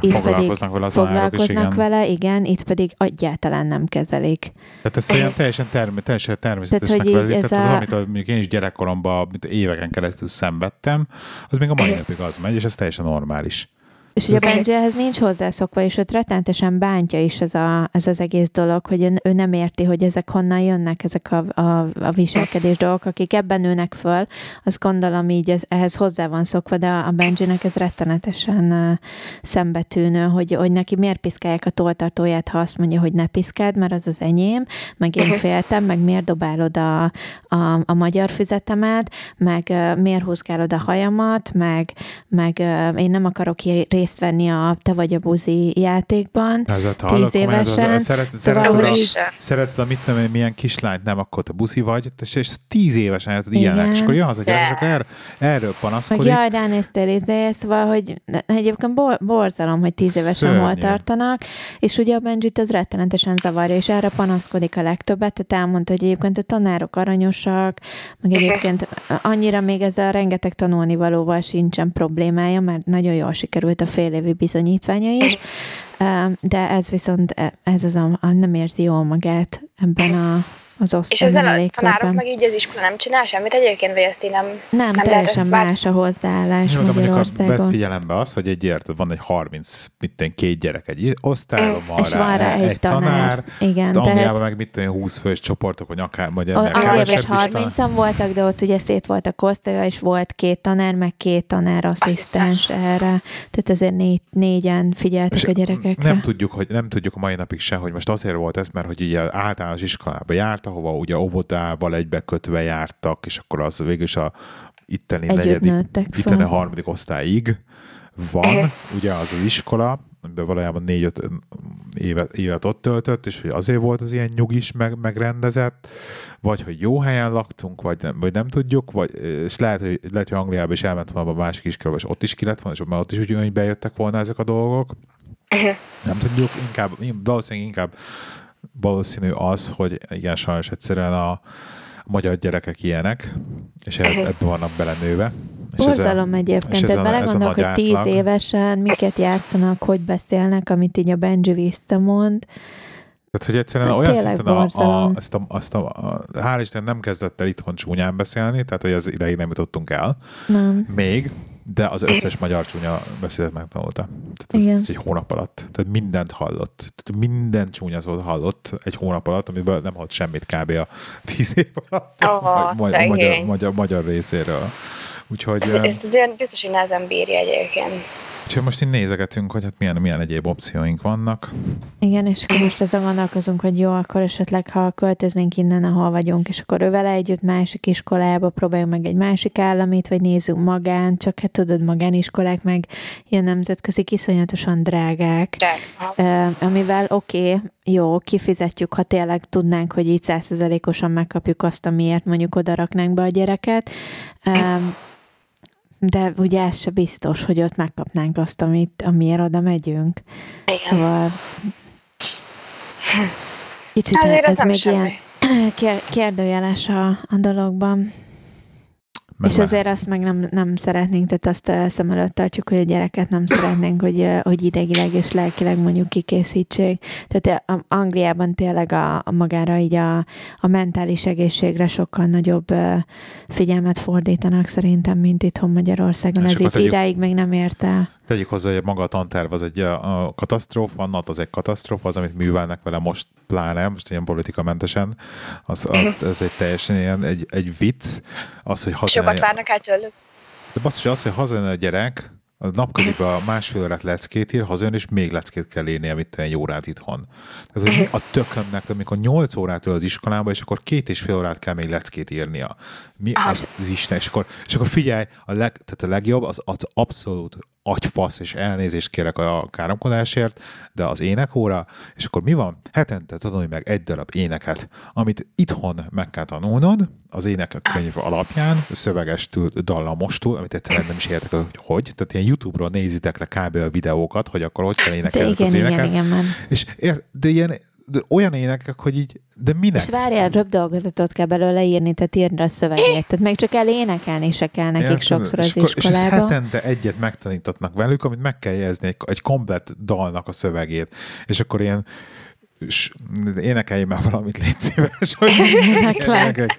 Itt foglalkoznak pedig vele, foglalkoznak is, vele, igen, itt pedig egyáltalán nem kezelik. Tehát ez olyan teljesen, term- teljesen természetesnek tehát, hogy ez tehát a... az, amit mondjuk én is gyerekkoromban éveken keresztül szenvedtem, az még a mai napig az megy, és ez teljesen normális. És ugye a Benji ehhez nincs hozzászokva, és őt rettenetesen bántja is ez, a, ez az egész dolog, hogy ő, nem érti, hogy ezek honnan jönnek, ezek a, a, a viselkedés dolgok, akik ebben nőnek föl, azt gondolom így ez, ehhez hozzá van szokva, de a Benjinek ez rettenetesen uh, szembetűnő, hogy, hogy neki miért piszkálják a toltartóját, ha azt mondja, hogy ne piszkáld, mert az az enyém, meg én féltem, meg miért dobálod a, a, a magyar füzetemet, meg uh, miért húzgálod a hajamat, meg, meg uh, én nem akarok részt venni a Te vagy a buzi játékban. Ez a tíz évesen. Ez, szeret, szóval, szereted, hogy... a, szereted a mit tudom én, milyen kislányt, nem akkor te buzi vagy, és tíz évesen ez ilyenek, és akkor jön az a gyerek, és akkor er, erről panaszkodik. Meg jaj, ránéztél izé, szóval, hogy egyébként bor, borzalom, hogy tíz évesen Szörnyű. hol tartanak, és ugye a Benjit ez rettenetesen zavarja, és erre panaszkodik a legtöbbet, tehát elmondta, hogy egyébként a tanárok aranyosak, meg egyébként annyira még ezzel a rengeteg tanulnivalóval sincsen problémája, mert nagyon jól sikerült a fél évi bizonyítványa is, de ez viszont, e, ez az a, a nem érzi jól magát ebben a az osztály És ezzel a tanárok meg így az iskola nem csinál semmit egyébként, vagy ezt én nem Nem, nem teljesen más a hozzáállás Jó, Magyarországon. Vett figyelembe azt, hogy egy érted, van egy 30, mit két gyerek egy osztályban, mm. van és rá, van rá egy, egy tanár. tanár. Igen, tehát... Angliában meg mit tenni, 20 fős csoportok, vagy akár vagy ennél kevesebb is 30 voltak, de ott ugye szét voltak osztálya, és volt két tanár, meg két tanár asszisztens erre. Tehát azért négy, négyen figyeltek és a gyerekekre. Nem tudjuk, hogy nem tudjuk a mai napig se, hogy most azért volt ez, mert hogy ugye általános iskolába járt, ahova ugye óvodával egybekötve jártak, és akkor az végül is a itteni negyedik, itteni harmadik osztályig van, ugye az az iskola, amiben valójában négy-öt évet, évet ott töltött, és hogy azért volt az ilyen nyugis meg, megrendezett, vagy hogy jó helyen laktunk, vagy nem, vagy nem tudjuk, vagy, és lehet, hogy, lehet, hogy Angliába is elment volna a másik iskolába, és ott is ki lett volna, és ott is úgy, hogy bejöttek volna ezek a dolgok. Nem tudjuk, inkább, valószínűleg inkább valószínű az, hogy igen, sajnos egyszerűen a, magyar gyerekek ilyenek, és ebben vannak belenőve. Borzalom egyébként, tehát belegondolok, hogy tíz átlag. évesen miket játszanak, hogy beszélnek, amit így a Benji visszamond. Tehát, hogy egyszerűen hát olyan szinten a, a, azt a, azt a, a, hál' Isten nem kezdett el itthon csúnyán beszélni, tehát, hogy az ideig nem jutottunk el. Nem. Még, de az összes magyar csúnya beszédet megtanulta. Tehát ez, ez egy hónap alatt. Tehát mindent hallott. Tehát minden csúnya szót hallott egy hónap alatt, amiből nem hallott semmit kb. a tíz év alatt. Oh, magyar, magyar, magyar, magyar részéről. Úgyhogy... Ezt, ezt azért biztos, hogy nehezen bírja egyébként. Úgyhogy most így nézegetünk, hogy hát milyen, milyen egyéb opcióink vannak. Igen, és akkor most ezzel gondolkozunk, hogy jó, akkor esetleg, ha költöznénk innen, ahol vagyunk, és akkor ő vele együtt másik iskolába próbáljuk meg egy másik államit, vagy nézzünk magán, csak hát tudod, magániskolák meg ilyen nemzetközi kiszonyatosan drágák, De, amivel oké, okay, jó, kifizetjük, ha tényleg tudnánk, hogy így százszerzelékosan megkapjuk azt, amiért mondjuk oda raknánk be a gyereket, de ugye ez se biztos, hogy ott megkapnánk azt, amit, amiért oda megyünk. Igen. Szóval kicsit Azért ez ez nem még semmi. ilyen kér- kérdőjeles a, a dologban. Meg és azért azt meg nem, nem szeretnénk, tehát azt eh, szem előtt tartjuk, hogy a gyereket nem szeretnénk, hogy, eh, hogy idegileg és lelkileg mondjuk kikészítsék. Tehát eh, Angliában tényleg a, a magára így a, a mentális egészségre sokkal nagyobb figyelmet fordítanak szerintem, mint itthon Magyarországon. És Ez így tegyük- idáig még nem ért el. Tegyük hozzá, hogy maga a tanterv az egy a, a katasztrófa, NAT az egy katasztrófa, az, amit művelnek vele most pláne, most ilyen politikamentesen, az, az, az egy teljesen ilyen, egy, egy vicc, az, hogy hazajön, Sokat várnak el tőlük. de basszus, az, hogy hazajön a gyerek, a napközben a másfél órát leckét ír, hazajön, és még leckét kell írni, amit egy órát itthon. Tehát, hogy mi a tökömnek, amikor 8 órát ül az iskolába, és akkor két és fél órát kell még leckét írnia. Mi az, az Isten? És akkor, és akkor figyelj, a, leg, tehát a legjobb az, az abszolút agyfasz, és elnézést kérek a káromkodásért, de az énekóra, és akkor mi van? Hetente tanulj meg egy darab éneket, amit itthon meg kell tanulnod, az énekkönyv alapján, szövegestül, dallamostól, amit egyszerűen nem is értek, hogy hogy. Tehát ilyen YouTube-ról nézitek le kb. a videókat, hogy akkor hogy kell énekelni igen, az igen, éneket. igen, man. És ér, de ilyen de olyan énekek, hogy így, de minek? És várjál, röbb dolgozatot kell belőle írni, tehát írni a szövegét. Tehát még csak el énekelni se kell nekik Érted? sokszor és az És iskolába. hetente egyet megtanítatnak velük, amit meg kell jegyezni egy, egy komplet dalnak a szövegét. És akkor ilyen és énekelj már valamit, légy szíves. Énekek.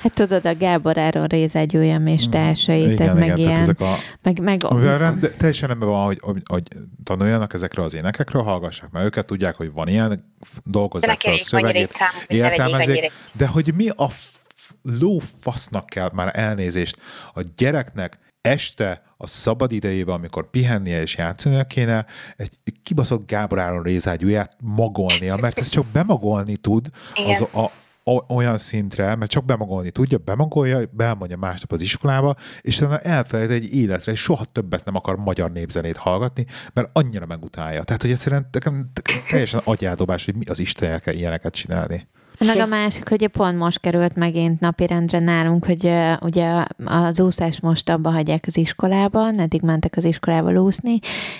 Hát tudod, a Gábor Áron rézágyújam és társai, igen, tehát meg igen, ilyen, ezek a, meg, meg amivel rend, teljesen rendben van, hogy, hogy, hogy tanuljanak ezekről az énekekről, hallgassák meg őket, tudják, hogy van ilyen, dolgozzák fel a szövegét, számot, annyira. de hogy mi a f- lófasznak kell már elnézést a gyereknek este a szabad idejében, amikor pihennie és játszania kéne, egy kibaszott Gábor Áron rézágyúját magolnia, mert ez csak bemagolni tud az Igen. a, a, olyan szintre, mert csak bemagolni tudja, bemagolja, beelmondja másnap az iskolába, és utána elfelejt egy életre, és soha többet nem akar magyar népzenét hallgatni, mert annyira megutálja. Tehát, hogy egyszerűen teljesen agyádobás, hogy mi az Isten kell ilyeneket csinálni. Meg a másik, hogy pont most került megint napirendre nálunk, hogy ugye az úszás most abba hagyják az iskolában, eddig mentek az iskolába úszni,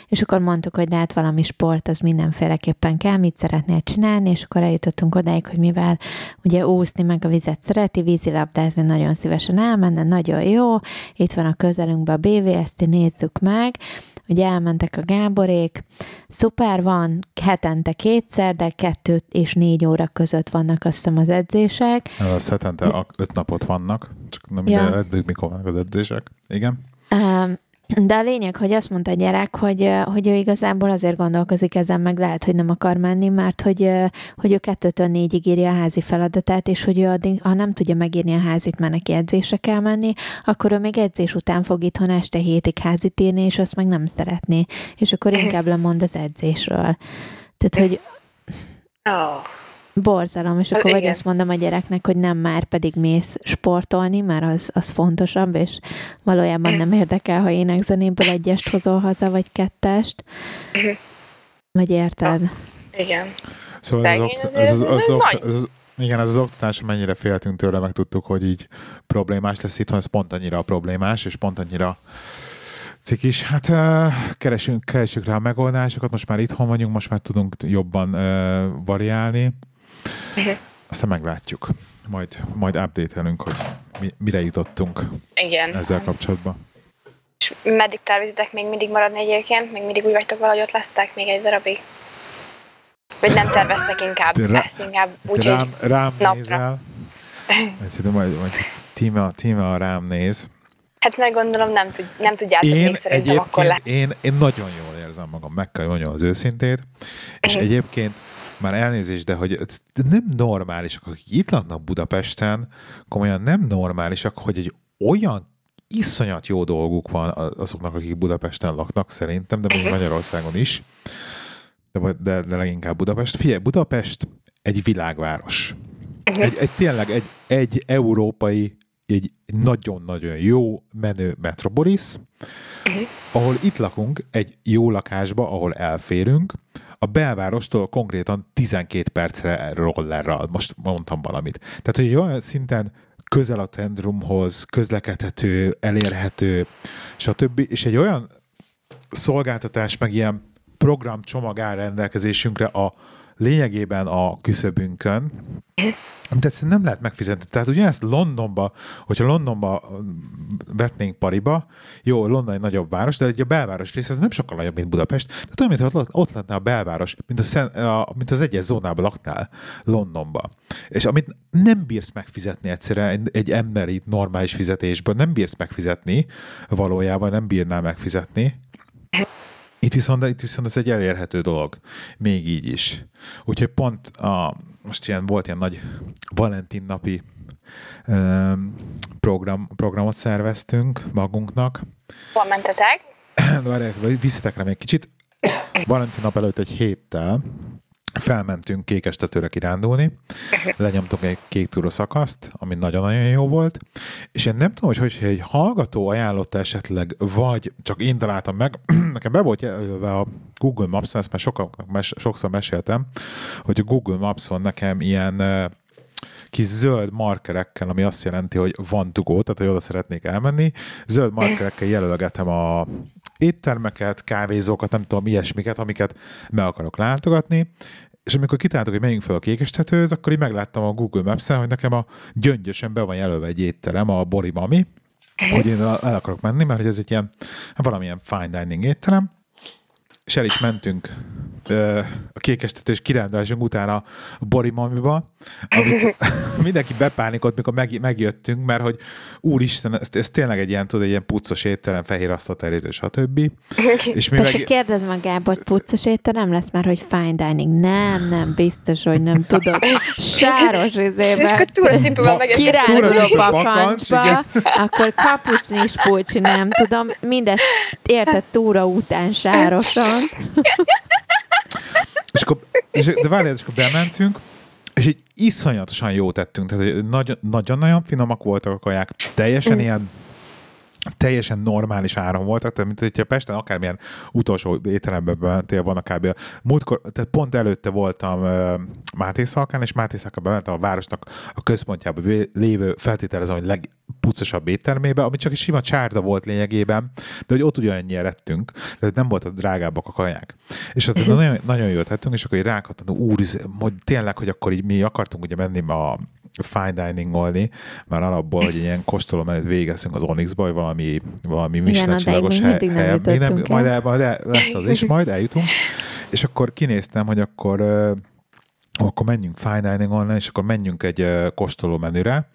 és akkor mondtuk, hogy de hát valami sport az mindenféleképpen kell, mit szeretnél csinálni, és akkor eljutottunk odáig, hogy mivel ugye úszni meg a vizet szereti, vízilabdázni nagyon szívesen elmenne, nagyon jó, itt van a közelünkben a BVST, nézzük meg, Ugye elmentek a Gáborék, szuper van, hetente kétszer, de kettő és négy óra között vannak azt hiszem az edzések. Az hetente öt napot vannak, csak nem Ja. de mikor vannak az edzések. Igen. Um, de a lényeg, hogy azt mondta a gyerek, hogy, hogy ő igazából azért gondolkozik ezen, meg lehet, hogy nem akar menni, mert hogy, hogy ő kettőtől négyig írja a házi feladatát, és hogy ő addig, ha nem tudja megírni a házit, mert neki edzésre kell menni, akkor ő még edzés után fog itthon este hétig házit írni, és azt meg nem szeretné. És akkor inkább lemond az edzésről. Tehát, hogy Oh. Borzalom, és akkor vagy igen. azt mondom a gyereknek, hogy nem már pedig mész sportolni, mert az, az fontosabb, és valójában nem érdekel, ha énekzenéből egyest hozol haza, vagy kettest. Vagy érted? Igen. Szóval ez, az, okt- ez, az, az, okt- ez, az, igen, ez az oktatás, mennyire féltünk tőle, meg tudtuk, hogy így problémás lesz itthon, ez pont annyira a problémás, és pont annyira cikis. Hát uh, keresünk, keresünk rá a megoldásokat, most már itthon vagyunk, most már tudunk jobban uh, variálni. Aztán meglátjuk. Majd, majd update-elünk, hogy mi, mire jutottunk Igen. ezzel kapcsolatban. És meddig tervezitek még mindig maradni egyébként? Még mindig úgy vagytok valahogy ott lesztek még egy darabig? Vagy nem terveztek inkább Te rá- ezt inkább úgy, hogy rám, rám napra. nézel, tudom, majd, majd tíme, tíme a rám néz, hát meg gondolom nem, tud, nem tudjátok Én még szerintem akkor le. egyébként, én, én nagyon jól érzem magam, meg kell mondjam az őszintét, és Mhm. egyébként már elnézést, de hogy nem normálisak, akik itt laknak Budapesten, komolyan nem normálisak, hogy egy olyan iszonyat jó dolguk van azoknak, akik Budapesten laknak szerintem, de még Magyarországon is, de, de, de leginkább Budapest. Figyelj, Budapest egy világváros. Egy, egy tényleg egy, egy európai, egy nagyon-nagyon jó, menő metropolis, ahol itt lakunk, egy jó lakásba, ahol elférünk, a belvárostól konkrétan 12 percre rollerral, most mondtam valamit. Tehát, hogy olyan szinten közel a centrumhoz, közlekedhető, elérhető, stb. És egy olyan szolgáltatás, meg ilyen programcsomag áll rendelkezésünkre a lényegében a küszöbünkön, amit egyszerűen nem lehet megfizetni. Tehát ugyanezt Londonba, hogyha Londonba vetnénk pariba, jó, London egy nagyobb város, de egy a belváros rész ez nem sokkal nagyobb, mint Budapest. Tehát olyan, mintha ott lenne a belváros, mint, a, szen, a, mint az egyes zónában laknál Londonba. És amit nem bírsz megfizetni egyszerűen egy, egy emberi normális fizetésből, nem bírsz megfizetni valójában, nem bírnál megfizetni, itt viszont, itt viszont ez egy elérhető dolog, még így is. Úgyhogy pont a, most ilyen volt ilyen nagy Valentin napi program, programot szerveztünk magunknak. Hol mentetek? Várják, visszatek rá még kicsit. Valentin nap előtt egy héttel felmentünk kékestetőre kirándulni, lenyomtunk egy kék túró szakaszt, ami nagyon-nagyon jó volt, és én nem tudom, hogy, hogy egy hallgató ajánlotta esetleg, vagy csak én találtam meg, nekem be volt jelölve a Google Maps-on, ezt már sokkal, mes, sokszor meséltem, hogy a Google Maps-on nekem ilyen kis zöld markerekkel, ami azt jelenti, hogy van dugó, tehát hogy oda szeretnék elmenni, zöld markerekkel jelölgetem a éttermeket, kávézókat, nem tudom, ilyesmiket, amiket meg akarok látogatni, és amikor kitaláltuk, hogy menjünk fel a kékestetőhöz, akkor így megláttam a Google Maps-en, hogy nekem a gyöngyösen be van jelölve egy étterem, a Borimami, hogy én el akarok menni, mert hogy ez egy ilyen valamilyen fine dining étterem, és el is mentünk a kékestetős kirándulásunk után a Borimamiba, amit mindenki bepánikolt, mikor meg, megjöttünk, mert hogy úristen, ez, ez tényleg egy ilyen, tudod, egy ilyen puccos étterem, fehér asztalterítő, stb. És mi meg... kérdezd magába, hogy puccos étterem lesz már, hogy fine dining. Nem, nem, biztos, hogy nem tudod. Sáros izébe. És akkor túracipővel Kiránduló pakancsba, akkor kapucnis pulcsi, nem tudom. Mindezt érted túra után sárosan. És akkor, és, de várjál, és akkor bementünk, és így iszonyatosan jó tettünk, tehát nagyon-nagyon finomak voltak a kaják, teljesen mm. ilyen teljesen normális áron voltak, tehát mint hogyha Pesten akármilyen utolsó étteremben mentél volna kb. Múltkor, tehát pont előtte voltam Máté Szalkán, és Máté Szalkán bementem a városnak a központjában lévő, feltételezem, hogy legpucosabb éttermébe, ami csak egy sima csárda volt lényegében, de hogy ott ugyanennyire lettünk, tehát nem volt a drágábbak a kaják. És ott uh-huh. nagyon, nagyon jól tettünk, és akkor így rákattam, úr, hogy tényleg, hogy akkor így mi akartunk ugye menni a fine diningolni, már alapból, hogy ilyen kóstoló menőt végezünk az Onyxba, vagy valami, valami Michelin csillagos hely, helyen. Még nem, majd, el, majd el, lesz az is, majd eljutunk. És akkor kinéztem, hogy akkor akkor menjünk fine dining online, és akkor menjünk egy uh, kóstoló menüre,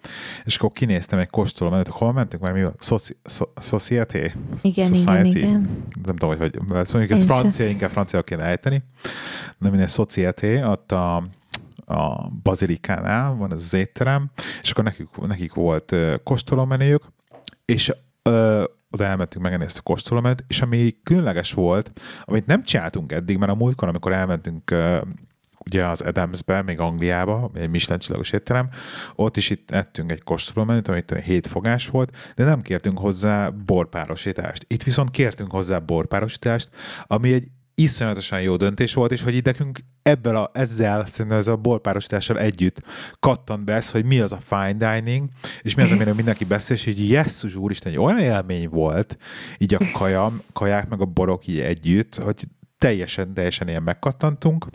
és akkor kinéztem egy kóstoló menüt, hol mentünk, mert mi a Soci- so- Society? Igen, Society? igen, igen. Nem tudom, hogy, hogy ezt mondjuk, ez francia, inkább francia kéne ejteni, de minden Society, ott a a Bazilikánál van ez az étterem, és akkor nekik, nekik volt kóstolómenüjük, és ö, oda elmentünk, megnézni a kóstolómenüt, és ami különleges volt, amit nem csináltunk eddig, mert a múltkor, amikor elmentünk ö, ugye az Adamsbe, még Angliába, egy Michelin csillagos étterem, ott is itt ettünk egy kóstolómenüt, amit hét fogás volt, de nem kértünk hozzá borpárosítást. Itt viszont kértünk hozzá borpárosítást, ami egy iszonyatosan jó döntés volt, és hogy így nekünk ebből a, ezzel, szerintem ez a borpárosítással együtt kattant be ez, hogy mi az a fine dining, és mi az, amiről mindenki beszél, és így jesszus úristen, egy olyan élmény volt, így a kaja, kaják meg a borok így együtt, hogy teljesen, teljesen ilyen megkattantunk,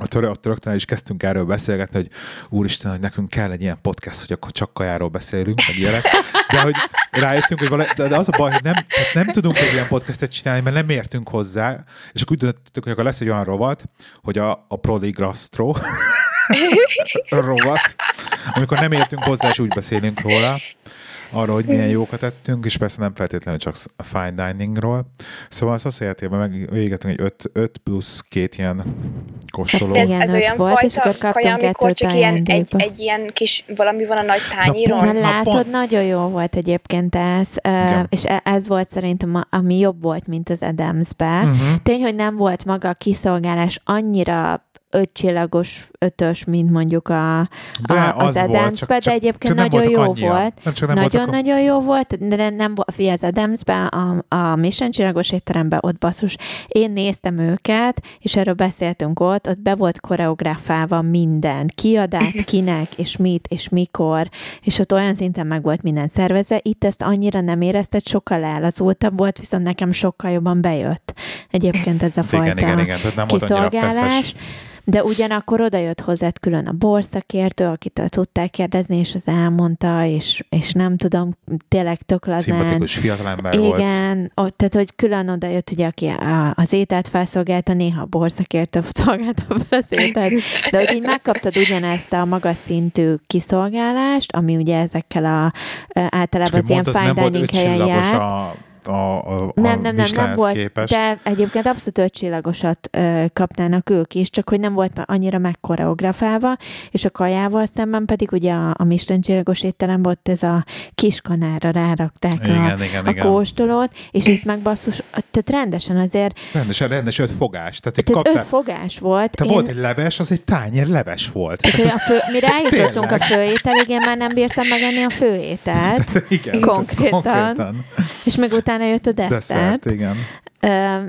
ott rögtön is kezdtünk erről beszélgetni, hogy úristen, hogy nekünk kell egy ilyen podcast, hogy akkor csak kajáról beszélünk, meg ilyenek. De hogy rájöttünk, hogy vala, de az a baj, hogy nem, nem tudunk egy ilyen podcastet csinálni, mert nem értünk hozzá, és akkor úgy döntöttük, hogy akkor lesz egy olyan rovat, hogy a, a Prodigrastro rovat, amikor nem értünk hozzá, és úgy beszélünk róla, arról, hogy milyen jókat ettünk, és persze nem feltétlenül csak a fine diningról. Szóval az hogy meg végetünk egy 5 plusz két ilyen kóstoló. De ez, ez öt olyan volt, fajta és akkor kaja, amikor csak ilyen, egy, egy ilyen kis valami van a nagy tányíron. pont- Na, Na, látod, pont- nagyon jó volt egyébként ez, Igen. és e- ez volt szerintem, ami jobb volt, mint az Adamsbe. Mhm. Tény, hogy nem volt maga a kiszolgálás annyira ötcsillagos ötös, mint mondjuk a, De a, az, az volt, csak- de egyébként csak nagyon jó annyian. volt. Nem, csak nem voltak a- Nagyon-nagyon jó volt, de nem volt, figyelj, az Adamsben, a, a Mission csillagos étteremben, ott basszus, én néztem őket, és erről beszéltünk ott, ott be volt koreográfálva minden, kiadát, kinek, és mit, és mikor, és ott olyan szinten meg volt minden szervezve, itt ezt annyira nem érezted, sokkal elazultabb volt, viszont nekem sokkal jobban bejött egyébként ez a fajta Igen, igen, igen, tehát nem volt kiszolgálás. feszes. De ugyanakkor oda jött hozzád külön a borszakértő, akitől tudták kérdezni, és az elmondta, és, és nem tudom, tényleg tök lazán. Szimpatikus fiatalember volt. Igen, ott, tehát hogy külön oda jött, ugye, aki a, az ételt felszolgálta, néha a borszakértő szolgálta fel az ételt, de hogy így megkaptad ugyanezt a magas szintű kiszolgálást, ami ugye ezekkel a általában az Csak ilyen mondtad, fine dining helyen jár. a, a, a, a Nem, nem, nem, nem volt, képest. de egyébként abszolút öt csillagosat ö, kapnának ők is, csak hogy nem volt már annyira megkoreografálva, és a kajával szemben pedig ugye a, a Michelin csillagos étterem volt ez a kis kanára rárakták a, Igen, igen, a igen. kóstolót, és itt meg basszus, tehát rendesen azért, Rendes, rendes öt fogás. Tehát, tehát kaptál, öt fogás volt. te volt egy leves, az egy tányér leves volt. tehát, hogy a fő, mire eljutottunk a tényleg. főételig, én már nem bírtam megenni a főételt, Tehát, igen, Konkrétan. konkrétan. és még utána jött a desszert. Desszert, igen. Ö,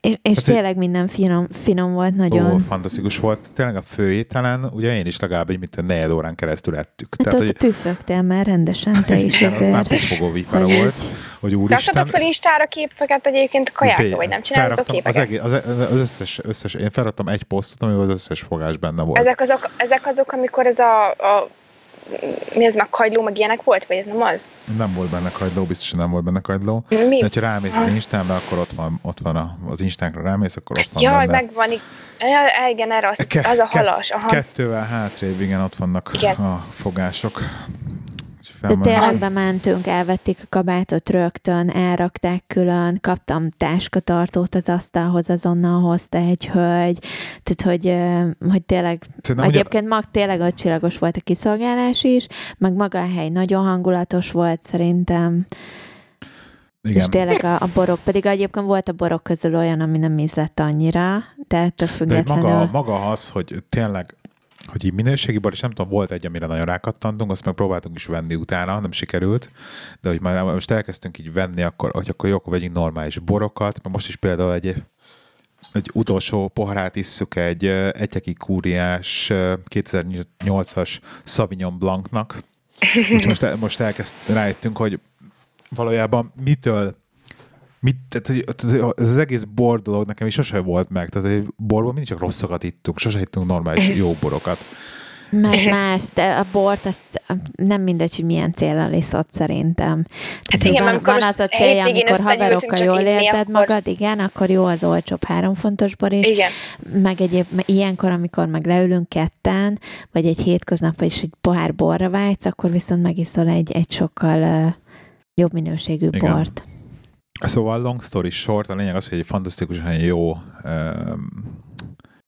és Hát, hogy- tényleg minden finom, finom volt nagyon. Ó, fantasztikus volt. Tényleg a főételen, ugye én is legalább egy mint a negyed órán keresztül ettük. Hát Tehát, ott püfögtél már rendesen te is igen, az már azért. pufogó vipera Hogy volt, így- hogy úristen. Raktatok fel Instára képeket egyébként a kajákról, Fél- vagy nem csináltatok képeket? Az, egész, az, az összes, összes, én felraktam egy posztot, amivel az összes fogás benne volt. Ezek azok, ezek azok, amikor ez a, a mi ez meg kagyló, meg ilyenek volt, vagy ez nem az? Nem volt benne kagyló, biztos, hogy nem volt benne kagyló. Mi? De ha rámész az Instámra, akkor ott van, ott van a, az Instánkra rámész, akkor ott van Jaj, benne. megvan. Ja, igen, erre az, Ke- az a halas. Aha. Kettővel hátrébb, igen, ott vannak Igen. a fogások. Úgyhogy De tényleg bementünk, elvették a kabátot rögtön, elrakták külön, kaptam táskatartót az asztalhoz, azonnal hozta egy hölgy, tehát hogy, hogy tényleg, Szerintem ugye- egyébként mag tényleg ötcsillagos volt a kiszolgálás is, meg maga a hely nagyon hangulatos volt szerintem, és Igen. tényleg a, a borok, pedig egyébként volt a borok közül olyan, ami nem ízlett annyira, de ettől De függetlenül. maga, maga az, hogy tényleg hogy így minőségi bor, és nem tudom, volt egy, amire nagyon rákattantunk, azt meg próbáltunk is venni utána, nem sikerült, de hogy már most elkezdtünk így venni, akkor, hogy akkor jó, akkor vegyünk normális borokat, mert most is például egy, egy utolsó poharát isszuk egy egyeki kúriás ö, 2008-as Sauvignon Blancnak, úgyhogy most, most elkezd rájöttünk, hogy valójában mitől Mit, tehát, hogy, ez az egész bor dolog nekem is sose volt meg. Tehát egy borban mindig csak rosszakat ittunk, sose ittunk normális jó borokat. Más, más, de a bort azt nem mindegy, hogy milyen célral iszod szerintem. Tehát igen, van, amikor van az a célja, amikor haverokkal csak jól inni, érzed akkor- magad, igen, akkor jó az olcsóbb három fontos bor is. Igen. Meg egyéb, meg ilyenkor, amikor meg leülünk ketten, vagy egy hétköznap, és egy pohár borra vágysz, akkor viszont megiszol egy, egy sokkal uh, jobb minőségű Igen. bort. Szóval long story short, a lényeg az, hogy egy fantasztikusan jó um,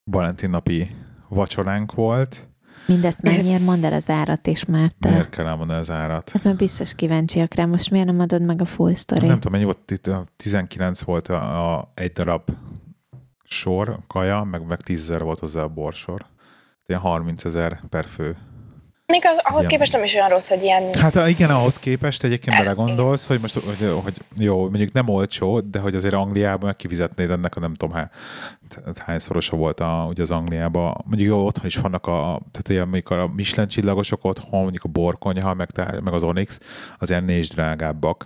Valentin napi vacsoránk volt. Mindezt mennyiért mondd el az árat is, mert, uh, Miért kell elmondani az árat? hát mert biztos kíváncsiak rá. Most miért nem adod meg a full story? Nem tudom, mennyi volt, itt a 19 volt a, a egy darab sor, kaja, meg, meg 10 ezer volt hozzá a borsor. Ilyen 30 ezer per fő. Még az, ahhoz Igen. képest nem is olyan rossz, hogy ilyen... Hát igen, ahhoz képest egyébként belegondolsz, hogy most, hogy, hogy jó, mondjuk nem olcsó, de hogy azért Angliában meg kifizetnéd ennek a nem tudom há, hányszorosa volt a, ugye az Angliában. Mondjuk jó, otthon is vannak a, tehát ugye, mondjuk a Michelin csillagosok otthon, mondjuk a borkonyha, meg, meg az Onyx, az ennél is drágábbak.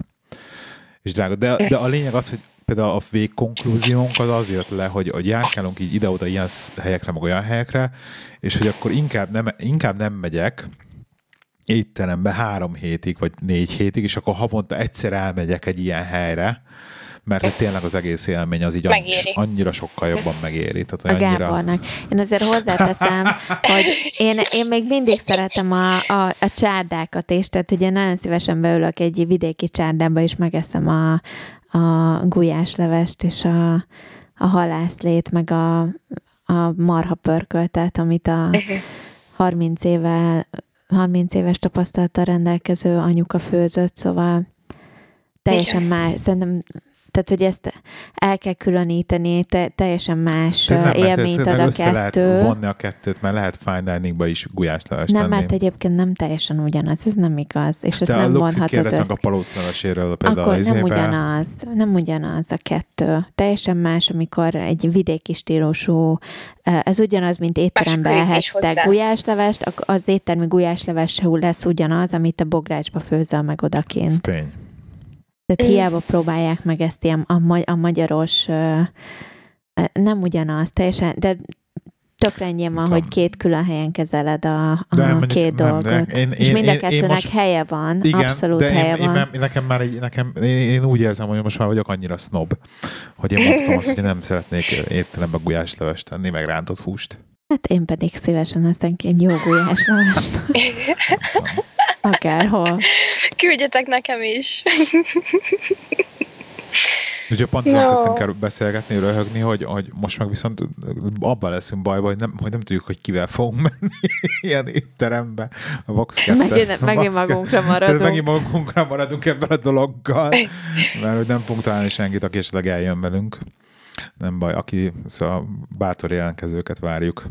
És drága. De, de a lényeg az, hogy például a végkonklúziónk az az jött le, hogy, hogy járkálunk így ide-oda ilyen helyekre, meg olyan helyekre, és hogy akkor inkább nem, inkább nem megyek, étterembe három hétig, vagy négy hétig, és akkor havonta egyszer elmegyek egy ilyen helyre, mert hogy tényleg az egész élmény az így annyi, Megéri. annyira sokkal jobban megéri. a Tehát annyira... Gábornak. Én azért hozzáteszem, hogy én, én még mindig szeretem a, a, a csárdákat is, tehát ugye nagyon szívesen beülök egy vidéki csárdába, és megeszem a, a gulyáslevest, és a, a halászlét, meg a, a marha pörköltet, amit a 30 évvel 30 éves tapasztalattal rendelkező anyuka főzött, szóval teljesen más. Szerintem tehát, hogy ezt el kell különíteni, te, teljesen más élményt ad a össze lehet kettő. vonni a kettőt, mert lehet fine diningba is gulyáslevest Nem, tenni. mert egyébként nem teljesen ugyanaz, ez nem igaz, és ezt De nem vonhatod össze. a palócleveséről például Akkor nem ugyanaz, nem ugyanaz a kettő. Teljesen más, amikor egy vidéki stílusú, ez ugyanaz, mint étterembe hozzá. gulyáslevest, az éttermi gulyásleves lesz ugyanaz, amit a bográcsba főzöl meg Ez odakint. tény. Tehát hiába próbálják meg ezt ilyen a, ma- a magyaros, nem ugyanaz, teljesen, de tökre ennyi van, hogy két külön helyen kezeled a, a De mondjuk két nem, de dolgot. én- és én- mind a én- én kettőnek most- helye van, Igen, abszolút de helye én, én, van. én, nekem már egy, nekem, én, én úgy érzem, hogy most már vagyok annyira snob, hogy én mondtam azt, hogy nem szeretnék étterembe gulyáslevest tenni, meg rántott húst. Hát én pedig szívesen eszek egy jó gulyáslevest. Akárhol. Küldjetek nekem is. Úgyhogy pont No. kezdtünk el beszélgetni, röhögni, hogy, hogy most meg viszont abban leszünk bajba, hogy nem, hogy nem tudjuk, hogy kivel fogunk menni ilyen étterembe. A Vox 2. Megint, a megint Vox 2. magunkra maradunk. megint magunkra maradunk ebben a dologgal, mert hogy nem fogunk találni senkit, aki esetleg eljön velünk. Nem baj, aki, szóval bátor jelentkezőket várjuk.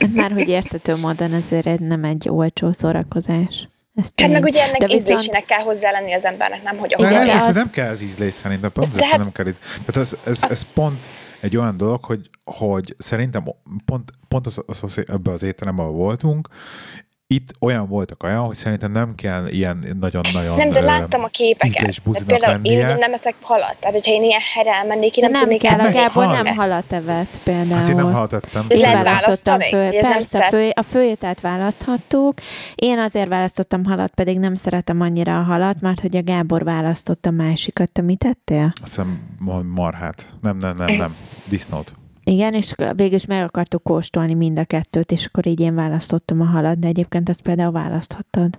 Hát Már hogy értető módon ezért egy- nem egy olcsó szórakozás. Ez Hát meg ugye ennek De viszont- ízlésének kell hozzá lenni az embernek, nem hogy Igen, Igen, nem, az- nem kell az ízlés szerintem, pont ez, Tehát- nem kell íz. Tehát ez, ez, ez, pont egy olyan dolog, hogy, hogy szerintem pont, pont az, az, az, ebben az étteremben voltunk, itt olyan voltak olyan, hogy szerintem nem kell ilyen nagyon-nagyon Nem, de láttam a képeket. Tehát például én lennie. ugye nem eszek halat, tehát hogyha én ilyen helyre elmennék, én nem, nem tudnék kell, a Gábor hal. nem halat evett például. Hát én nem halt ettem. Én lehet választottam nem persze, fő, a főételt választhattuk. Én azért választottam halat, pedig nem szeretem annyira a halat, mert hogy a Gábor választotta a másikat. Te mit tettél? Azt hiszem ma- marhát. Nem, nem, nem, nem. Disznót. Igen, és végül is meg akartuk kóstolni mind a kettőt, és akkor így én választottam a halat, de egyébként ezt például választhattad.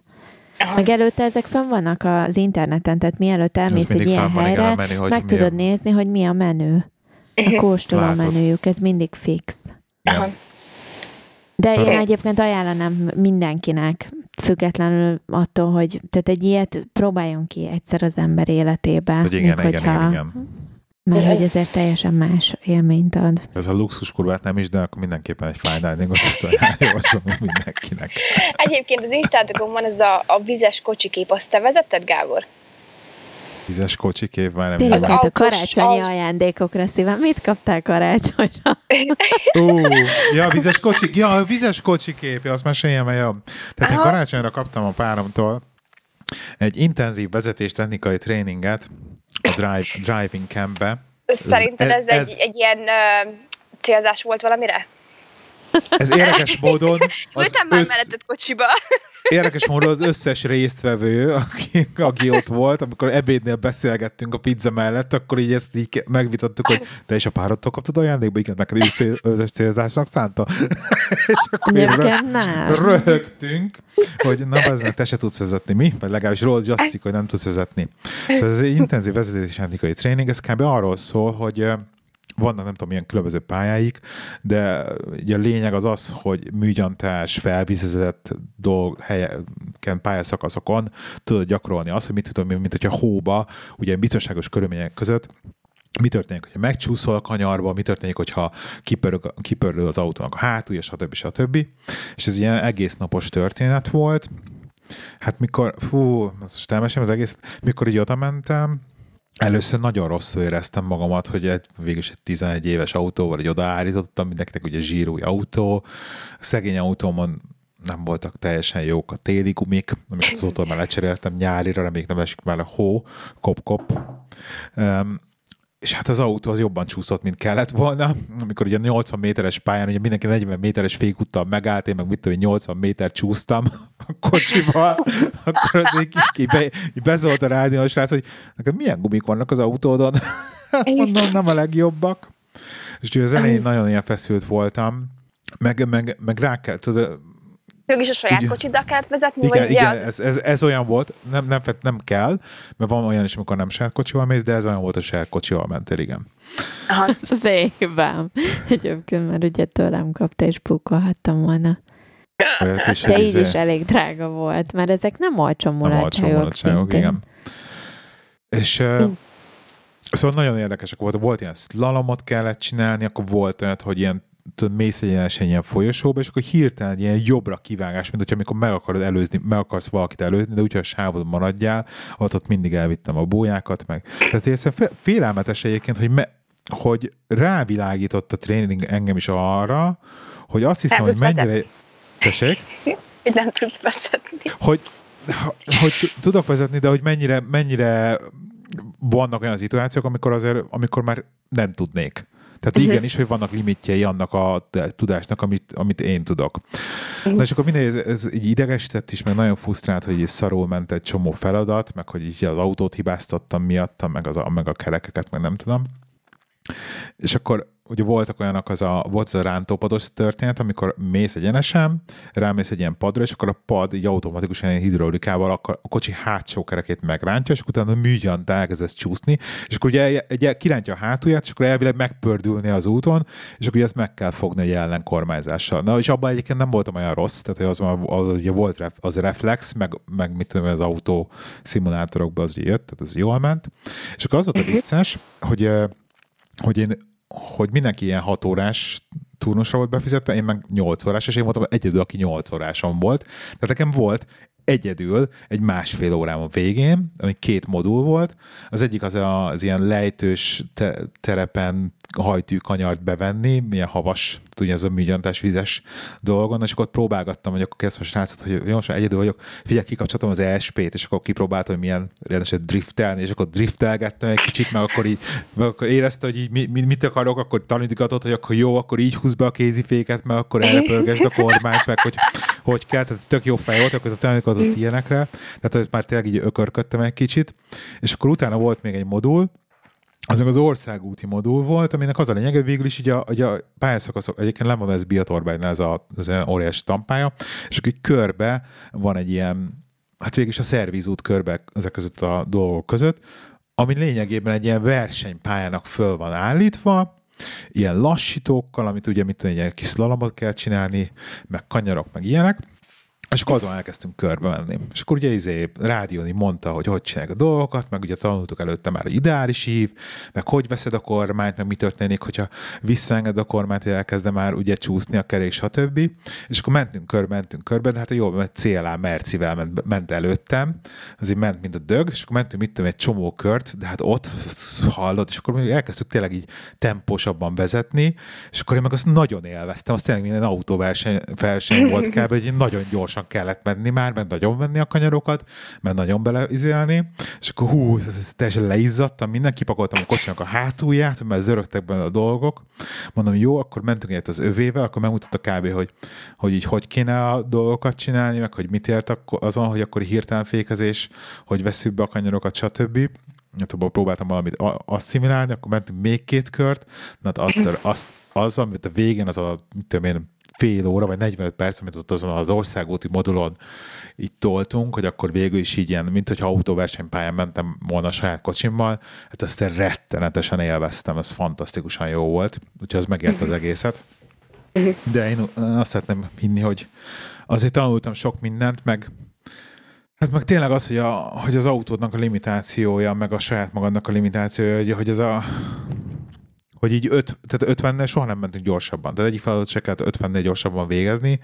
Meg előtte ezek fönn vannak az interneten, tehát mielőtt elmész egy ilyen helyre, menü, hogy meg tudod a- nézni, hogy mi a menü. A kóstoló Látod. menüjük, ez mindig fix. Aha. De én egyébként ajánlanám mindenkinek, függetlenül attól, hogy tehát egy ilyet próbáljon ki egyszer az ember életébe. Hogy igen, még igen, hogyha, igen, igen. Mert hogy ezért teljesen más élményt ad. Ez a luxus kurvát nem is, de akkor mindenképpen egy fine diningot ajánl- javaslom mindenkinek. Egyébként az van ez a, a vizes kocsikép, azt te vezetted, Gábor? Tízes kocsikép, már nem Tényleg, Az hát a autós- karácsonyi aut- ajándékokra szíven. Mit kaptál karácsonyra? Ó, ja, vizes kocsik, ja, a vizes kocsikép, ja, azt meséljem el jobb. Tehát én Aha. karácsonyra kaptam a páromtól egy intenzív vezetés technikai tréninget a drive, driving campbe. Szerinted ez, ez- egy, egy ilyen uh, célzás volt valamire? Ez érdekes módon Ültem már össz, melletted kocsiba. érdekes módon az összes résztvevő, aki, aki ott volt, amikor ebédnél beszélgettünk a pizza mellett, akkor így ezt így megvitattuk, hogy te is a párodtól kaptad ajándékba, igen, neked is összes célzásnak szánta. És akkor így rö- röhögtünk, hogy na, ez meg te se tudsz vezetni, mi? Vagy legalábbis rólad azt hiszik, hogy nem tudsz vezetni. Szóval ez egy intenzív vezetési technikai tréning, ez kb. arról szól, hogy vannak nem tudom milyen különböző pályáik, de ugye a lényeg az az, hogy műgyantás, felvizezett dolg, helyeken, pályaszakaszokon tudod gyakorolni azt, hogy mit tudom, mint hogyha hóba, ugye biztonságos körülmények között mi történik, hogyha megcsúszol a kanyarba, mi történik, hogyha kipörög, kipörül az autónak a hátulja, stb. stb. És ez ilyen egész napos történet volt. Hát mikor, fú, most elmesem az egész, mikor így oda mentem, Először nagyon rosszul éreztem magamat, hogy egy, végül is egy 11 éves autóval így odaállítottam, mindenkinek ugye zsírúj autó, szegény autómon nem voltak teljesen jók a téli gumik, amiket azóta már lecseréltem nyárira, reméljük nem esik már a hó, kop-kop. Um, és hát az autó az jobban csúszott, mint kellett volna. Amikor ugye 80 méteres pályán, ugye mindenki 40 méteres fékúttal megállt, én meg mit tudom, én 80 méter csúsztam a kocsival, akkor az így, így, be, így bezólt a rádió, a srác, hogy neked milyen gumik vannak az autódon? Hát mondom, nem a legjobbak. És ugye az elején nagyon ilyen feszült voltam, meg, meg, meg rá kell, tudod, Ők is a saját Ugye- kocsiddal kellett vezetni, Igen, vagy igen az- ez, ez, ez, olyan volt, nem, nem, nem kell, mert van olyan is, amikor nem saját kocsival mész, de ez olyan volt, hogy saját kocsival mentél, igen. Aha. Ez az én hibám. Egyébként, mert ugye tőlem kapta, és pukolhattam volna. De így izé- is elég drága volt, mert ezek nem olcsó nem olcsó mulatságok szintén. igen. És uh, szóval nagyon érdekesek volt. Volt ilyen slalomot kellett csinálni, akkor volt olyan, hogy ilyen tudod, mész egyenesen ilyen folyosóba, és akkor hirtelen egy ilyen jobbra kivágás, mint hogyha amikor meg akarod előzni, meg akarsz valakit előzni, de úgyhogy a sávod maradjál, ott, ott mindig elvittem a bójákat, meg. Tehát ez félelmetes egyébként, hogy, me, hogy rávilágított a tréning engem is arra, hogy azt hiszem, Nem hogy mennyire... Tessék? Így nem tudsz vezetni. hogy, hogy tudok vezetni, de hogy mennyire, mennyire vannak olyan szituációk, amikor azért, amikor már nem tudnék. Tehát Mhm. igenis, hogy vannak limitjei annak a tudásnak, amit, amit én tudok. Na és akkor mindegy, ez, ez így idegesített is, meg nagyon frusztrált, hogy így szarul ment egy csomó feladat, meg hogy így az autót hibáztattam miattam, meg, az a, meg a kerekeket, meg nem tudom. És akkor ugye voltak olyanok, az a, volt az a rántópados történet, amikor mész egyenesen, rámész egy ilyen padra, és akkor a pad így automatikusan ilyen hidraulikával a, a kocsi hátsó kerekét megrántja, és akkor utána műgyant elkezdesz csúszni, és akkor ugye egy, egy, kirántja a hátulját, és akkor elvileg megpördülni az úton, és akkor ugye ezt meg kell fogni egy ellenkormányzással. Na, és abban egyébként nem voltam olyan rossz, tehát hogy az, az ugye volt ref, az reflex, meg, meg mit tudom, az autó szimulátorokban az jött, tehát az jól ment. És akkor az volt a vicces, hogy hogy én hogy mindenki ilyen 6 órás turnusra volt befizetve, én meg 8 órás, és én voltam egyedül, aki 8 óráson volt. Tehát nekem volt egyedül egy másfél órám a végén, ami két modul volt. Az egyik az az ilyen lejtős te- terepen hajtű kanyart bevenni, milyen havas, tudja, ez a műgyanítás vizes dolgon, és akkor ott próbálgattam, hogy akkor kezdve a srácot, hogy jó, most egyedül vagyok, figyelj, kikapcsoltam az ESP-t, és akkor kipróbáltam, hogy milyen rendeset driftelni, és akkor driftelgettem egy kicsit, meg akkor így, meg akkor érezte, hogy így mi, mit akarok, akkor tanítgatott, hogy akkor jó, akkor így húz be a kéziféket, meg akkor elpörgesd a kormányt, meg hogy hogy kell, tehát tök jó fej volt, akkor tanítgatott ilyenekre, tehát már tényleg így ökörködtem egy kicsit, és akkor utána volt még egy modul, az az országúti modul volt, aminek az a lényeg, hogy végül is így a, így a pályaszakaszok, egyébként van ez Biatorbágynál ez a, ez a óriási tampája, és akkor körbe van egy ilyen, hát végül is a szervizút körbe ezek között a dolgok között, ami lényegében egy ilyen versenypályának föl van állítva, ilyen lassítókkal, amit ugye mit tudom, egy kis szlalomot kell csinálni, meg kanyarok, meg ilyenek, és akkor azon elkezdtünk körbe menni. És akkor ugye izé rádióni mondta, hogy hogy csinálják a dolgokat, meg ugye tanultuk előtte már, hogy ideális ív, meg hogy veszed a kormányt, meg mi történik, hogyha visszaenged a kormányt, hogy elkezde már ugye csúszni a kerék, stb. És akkor mentünk körbe, mentünk körbe, de hát jó, mert CLA Mercivel ment, ment előttem, azért ment, mint a dög, és akkor mentünk, mit tudom, egy csomó kört, de hát ott hallott, és akkor még elkezdtük tényleg így tempósabban vezetni, és akkor én meg azt nagyon élveztem, az tényleg minden autóverseny verseny volt kb, hogy nagyon gyorsan kellett menni már, mert nagyon venni a kanyarokat, mert nagyon beleizélni, és akkor hú, ez, ez teljesen leizzadtam, minden, kipakoltam a kocsinak a hátulját, mert zörögtek benne a dolgok. Mondom, jó, akkor mentünk egyet az övével, akkor megmutatta kb., hogy, hogy így hogy kéne a dolgokat csinálni, meg hogy mit ért azon, hogy akkor hirtelen fékezés, hogy veszük be a kanyarokat, stb hát abban próbáltam valamit asszimilálni, akkor mentünk még két kört, na hát azt, azt, az, amit a végén az a, mit tudom én, fél óra, vagy 45 perc, amit ott azon az országúti modulon így toltunk, hogy akkor végül is így ilyen, mint hogyha autóversenypályán mentem volna a saját kocsimmal, hát ezt rettenetesen élveztem, ez fantasztikusan jó volt, úgyhogy az megért az egészet. De én azt szeretném hinni, hogy azért tanultam sok mindent, meg Hát meg tényleg az, hogy, a, hogy az autódnak a limitációja, meg a saját magadnak a limitációja, hogy, hogy ez a hogy így öt, tehát 50-nel soha nem mentünk gyorsabban. Tehát egyik feladat se kellett 50-nél gyorsabban végezni,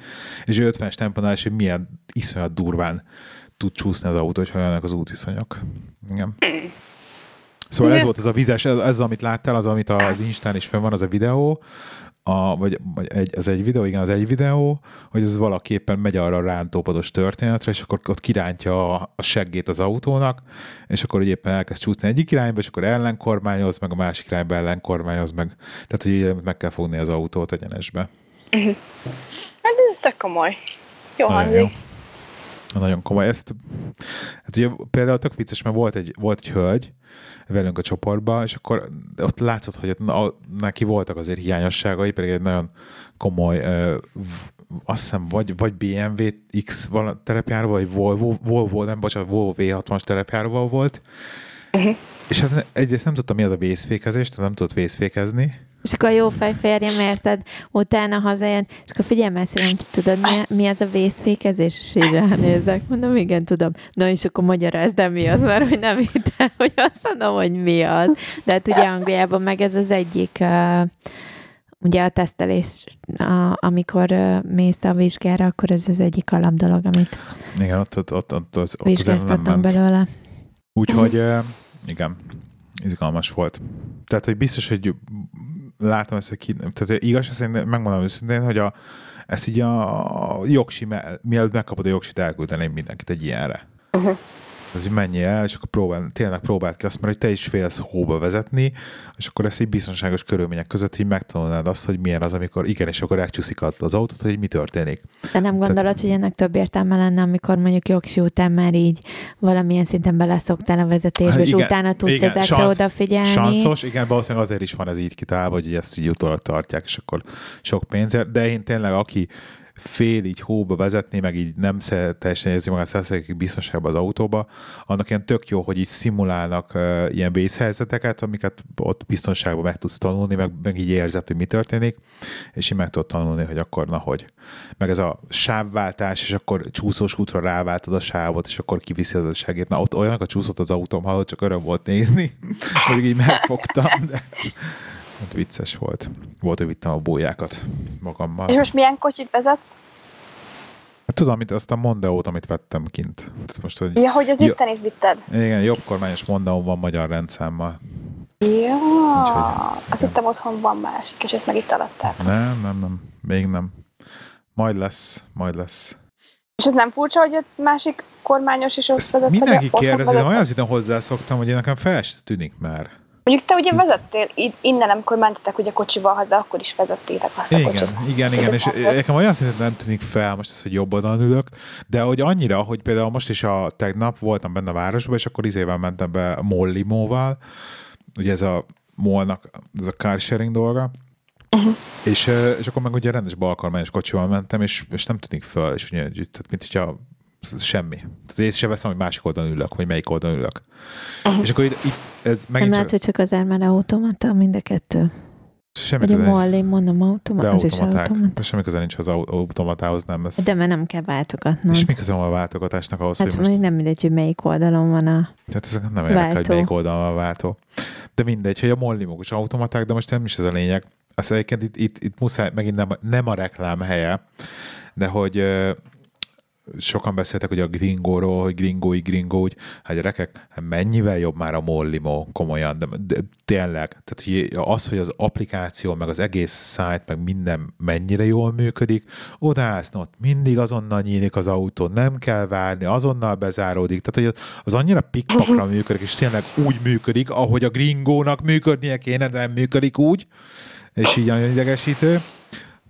és 50-es tempónál is, hogy milyen iszonyat durván tud csúszni az autó, hogy olyanak az útviszonyok. Igen. Szóval ez volt az a vizes, ez, ez amit láttál, az, amit az Instán is fönn van, az a videó, a, vagy, vagy egy, az egy videó, igen, az egy videó, hogy ez valaképpen megy arra a rántópados történetre, és akkor ott kirántja a, a seggét az autónak, és akkor hogy éppen elkezd csúszni egyik irányba, és akkor ellenkormányoz, meg a másik irányba ellenkormányoz, meg, tehát hogy meg kell fogni az autót egyenesbe. Hát ez tök komoly. Jó Nagyon hangzik. jó. Nagyon komoly. Ezt, hát ugye például tök vicces, mert volt egy, volt egy hölgy velünk a csoportban, és akkor ott látszott, hogy ott, na, neki voltak azért hiányosságai, pedig egy nagyon komoly uh, azt hiszem, vagy, vagy BMW X terepjáró, vagy Volvo, Volvo, nem, bocsánat, Volvo V60-as terepjáróval volt, uh-huh. és hát egyrészt nem tudtam, mi az a vészfékezés, tehát nem tudott vészfékezni, és akkor a jó fejférjem, érted, utána hazajön, és akkor figyelj már tudod, mi, mi az a vészfékezés? És így ránézek, mondom, igen, tudom. Na, és akkor magyarázd, de mi az, mert hogy nem hittem, hogy azt mondom, hogy mi az. De hát ugye Angliában meg ez az egyik uh, ugye a tesztelés, a, amikor uh, mész a vizsgára, akkor ez az egyik alapdolog, amit igen, ott, ott, ott, ott, az, ott vizsgáztattam belőle. Úgyhogy uh, igen, izgalmas volt. Tehát, hogy biztos, hogy látom ezt, hogy ki, tehát igaz, szerint megmondom őszintén, hogy a, ezt így a jogsi, mielőtt megkapod a jogsit, elküldeném mindenkit egy ilyenre. Uh-huh az, hogy menj el, és akkor próbál, tényleg próbáld ki azt, mert hogy te is félsz hóba vezetni, és akkor ezt így biztonságos körülmények között így megtanulnád azt, hogy milyen az, amikor igen, és akkor elcsúszik az autót, hogy mi történik. De nem gondolod, Tehát, hogy ennek több értelme lenne, amikor mondjuk jogsi után már így valamilyen szinten beleszoktál a vezetésbe, hát, és igen, utána tudsz igen, ezekre szansz, odafigyelni? Sanszos, igen, valószínűleg azért is van ez így kitálva, hogy ezt így utólag tartják, és akkor sok pénzért, de én tényleg, aki fél így hóba vezetni, meg így nem teljesen érzi magát százszerzékig biztonságban az autóba, annak ilyen tök jó, hogy így szimulálnak uh, ilyen vészhelyzeteket, amiket ott biztonságban meg tudsz tanulni, meg, meg így érzed, hogy mi történik, és így meg tudod tanulni, hogy akkor na hogy. Meg ez a sávváltás, és akkor csúszós útra ráváltod a sávot, és akkor kiviszi az a segít. Na ott olyanok a csúszott az autóm, hallott, csak öröm volt nézni, hogy így megfogtam, de Hát vicces volt. Volt, hogy vittem a bójákat magammal. És most milyen kocsit vezetsz? Hát tudom, amit azt a Mondeót, amit vettem kint. Most, hogy ja, hogy az jo- itten is vitted. Igen, jobb kormányos Mondeó van magyar rendszámmal. Ja, Úgyhogy, azt hittem otthon van másik, és ezt meg itt alatták. Nem, nem, nem, még nem. Majd lesz, majd lesz. És ez nem furcsa, hogy ott másik kormányos is ott vezet? Mindenki kérdezi, de olyan szinten hozzászoktam, hogy én nekem fel tűnik már. Mondjuk te ugye vezettél innen, amikor mentetek ugye kocsival haza, akkor is vezettétek azt a igen, kocsit. Igen, igen, és nekem olyan szinten nem tűnik fel most ez, hogy jobb oldalon ülök, de hogy annyira, hogy például most is a tegnap voltam benne a városban, és akkor izével mentem be Mollimóval, ugye ez a Molnak, ez a car sharing dolga, Uh-huh. És, és akkor meg ugye rendes balkarmányos kocsival mentem, és, és nem tűnik föl, és ugye, tehát mint hogyha semmi. Tehát én sem veszem, hogy másik oldalon ülök, vagy melyik oldalon ülök. És akkor itt, itt ez megint Nem lehet, hogy csak az mert automata, mind a kettő. Semmi Vagy a Molly, mondom, automata, az is automata. De semmi köze nincs az automatához, nem ez. De mert nem kell váltogatnod. És mi köze van a váltogatásnak ahhoz, hát hogy most... nem mindegy, hogy melyik oldalon van a Hát ezek nem érdekel, hogy melyik oldalon van a váltó. De mindegy, hogy a Molly is automaták, de most nem is ez a lényeg. Azt egyébként itt, itt, itt muszáj, megint nem, nem a reklám helye, de hogy sokan beszéltek ugye a gringóról, hogy gringói, gringó, úgy, hát gyerekek, hát mennyivel jobb már a Mollimo, komolyan, de, de tényleg, tehát hogy az, hogy az applikáció, meg az egész site, meg minden mennyire jól működik, odaállsz, ott mindig azonnal nyílik az autó, nem kell várni, azonnal bezáródik, tehát hogy az annyira pikpakra működik, és tényleg úgy működik, ahogy a gringónak működnie kéne, de nem működik úgy, és így nagyon idegesítő.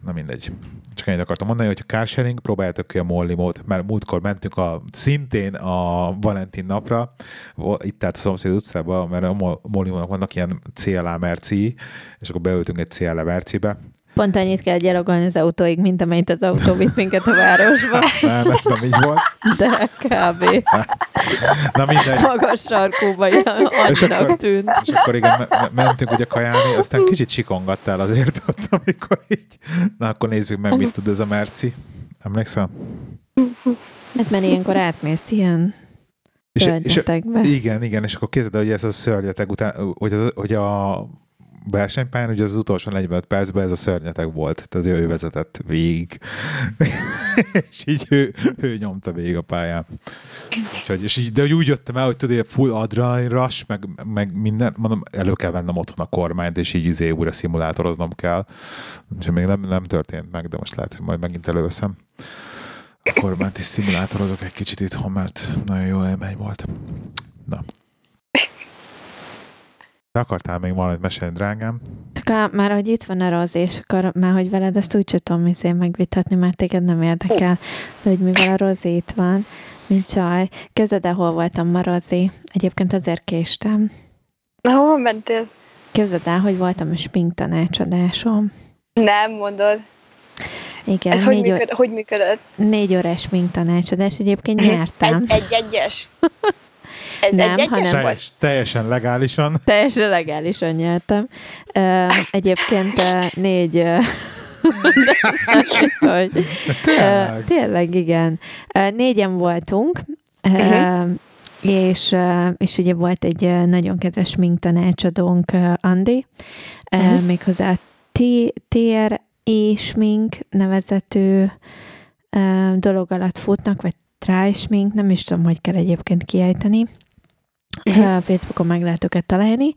Na mindegy. Csak ennyit akartam mondani, hogy a carsharing, próbáljátok ki a Mollimót, mert múltkor mentünk a, szintén a Valentin napra, itt tehát a szomszéd utcában, mert a Mollimónak vannak ilyen CLA merci, és akkor beültünk egy CLA mercibe, Pont annyit kell gyalogolni az autóig, mint amennyit az autó vitt minket a városba. Nem, ez nem így volt. De kb. Na mindegy. Magas sarkóba annak tűnt. És akkor igen, mentünk ugye kajálni, aztán kicsit sikongattál azért ott, amikor így. Na akkor nézzük meg, mit tud ez a Merci. Emlékszel? Hát mert ilyenkor átmész ilyen és, és, igen, igen, és akkor képzeld, hogy ez a szörnyetek után, hogy, az, hogy a versenypályán, ugye az utolsó 45 percben ez a szörnyeteg volt, tehát ő vezetett végig. és így ő, ő nyomta végig a pályán. Úgyhogy, és így, de úgy jöttem el, hogy tudod, full adrenalin rush, meg, meg minden, mondom, elő kell vennem otthon a kormányt, és így izé újra szimulátoroznom kell. Úgyhogy még nem, nem történt meg, de most lehet, hogy majd megint előveszem. A kormányt is szimulátorozok egy kicsit itthon, mert nagyon jó élmény volt. Na. Te akartál még valamit mesélni, drágám? Csak már, hogy itt van a roz, és akkor már, hogy veled ezt úgy tudom izén megvitatni, mert téged nem érdekel, de hogy mivel a rozi itt van, mint csaj. Közed, hol voltam ma, Rozi? Egyébként azért késtem. Hova mentél? Képzeld el, hogy voltam a spink tanácsadásom. Nem mondod. Igen, Ez hogy, négy, működ, hogy működött? négy órás mink tanácsadás. Egyébként nyertem. Egy, egy egyes? Ez Nem, egy hanem-? Teljes, teljesen legálisan. Teljesen legálisan nyertem. Egyébként négy... ö, hogy, Tényleg. tényleg, igen. Négyen voltunk, Mhm. és, és ugye volt egy nagyon kedves mink tanácsadónk, Andi, Mhm. méghozzá T- TRE smink nevezető dolog alatt futnak, vagy try smink, nem is tudom, hogy kell egyébként kiejteni. Facebookon meg lehet őket találni,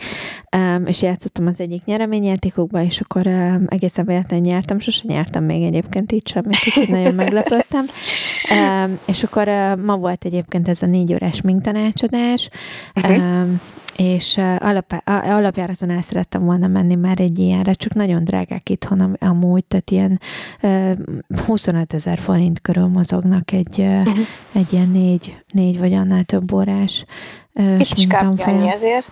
és játszottam az egyik nyereményjátékokba, és akkor egészen véletlenül nyertem, sose nyertem még egyébként így semmit, úgyhogy nagyon meglepődtem. És akkor ma volt egyébként ez a négy órás minktanácsadás, Mhm. um, és alap, alapjáraton el szerettem volna menni már egy ilyenre, csak nagyon drágák itthon am- amúgy, tehát ilyen uh, 25 ezer forint körül mozognak egy, uh, Mhm. egy ilyen négy, négy vagy annál több órás Itt is annyi ezért.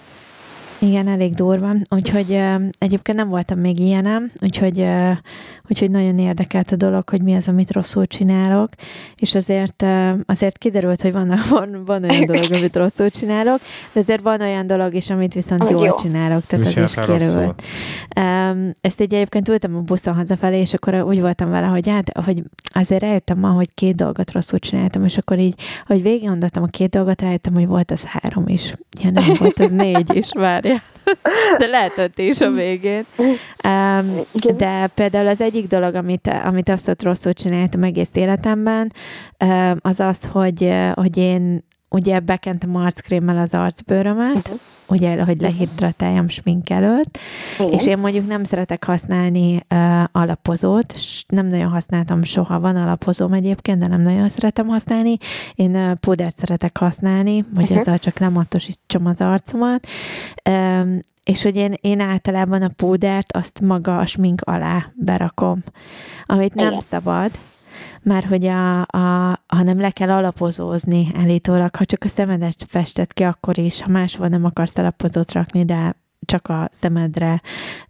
Igen, elég durva. Úgyhogy uh, egyébként nem voltam még ilyenem, úgyhogy, uh, úgyhogy nagyon érdekelt a dolog, hogy mi az, amit rosszul csinálok, és azért, azért kiderült, hogy van, van, van olyan dolog, amit rosszul csinálok, de azért van olyan dolog is, amit viszont jól jó. csinálok, tehát Mit az is. Um, ezt így egyébként ültem a buszon hazafelé, és akkor úgy voltam vele, hogy hát, hogy azért rájöttem ma, hogy két dolgot rosszul csináltam, és akkor így, hogy végig gondoltam a két dolgot, rájöttem, hogy volt az három is. Ja, nem volt, az négy is, várjál. De lehetett is a végén. Um, de például az egyik dolog, amit, amit abszolút rosszul csináltam egész életemben, um, az az, hogy, hogy én ugye bekentem arckrémmel az arcbőrömet, Mhm. ugye, hogy lehidratáljam smink előtt, Igen. és én mondjuk nem szeretek használni uh, alapozót, nem nagyon használtam soha, van alapozóm egyébként, de nem nagyon szeretem használni. Én uh, pudert szeretek használni, hogy Uh-huh. azzal csak lematosítsam az arcomat. Um, és hogy én, én általában a púdert azt maga a smink alá berakom, amit nem Igen. szabad, mert hogy a, a, hanem le kell alapozózni állítólag, ha csak a szemedet fested ki, akkor is, ha máshol nem akarsz alapozót rakni, de csak a szemedre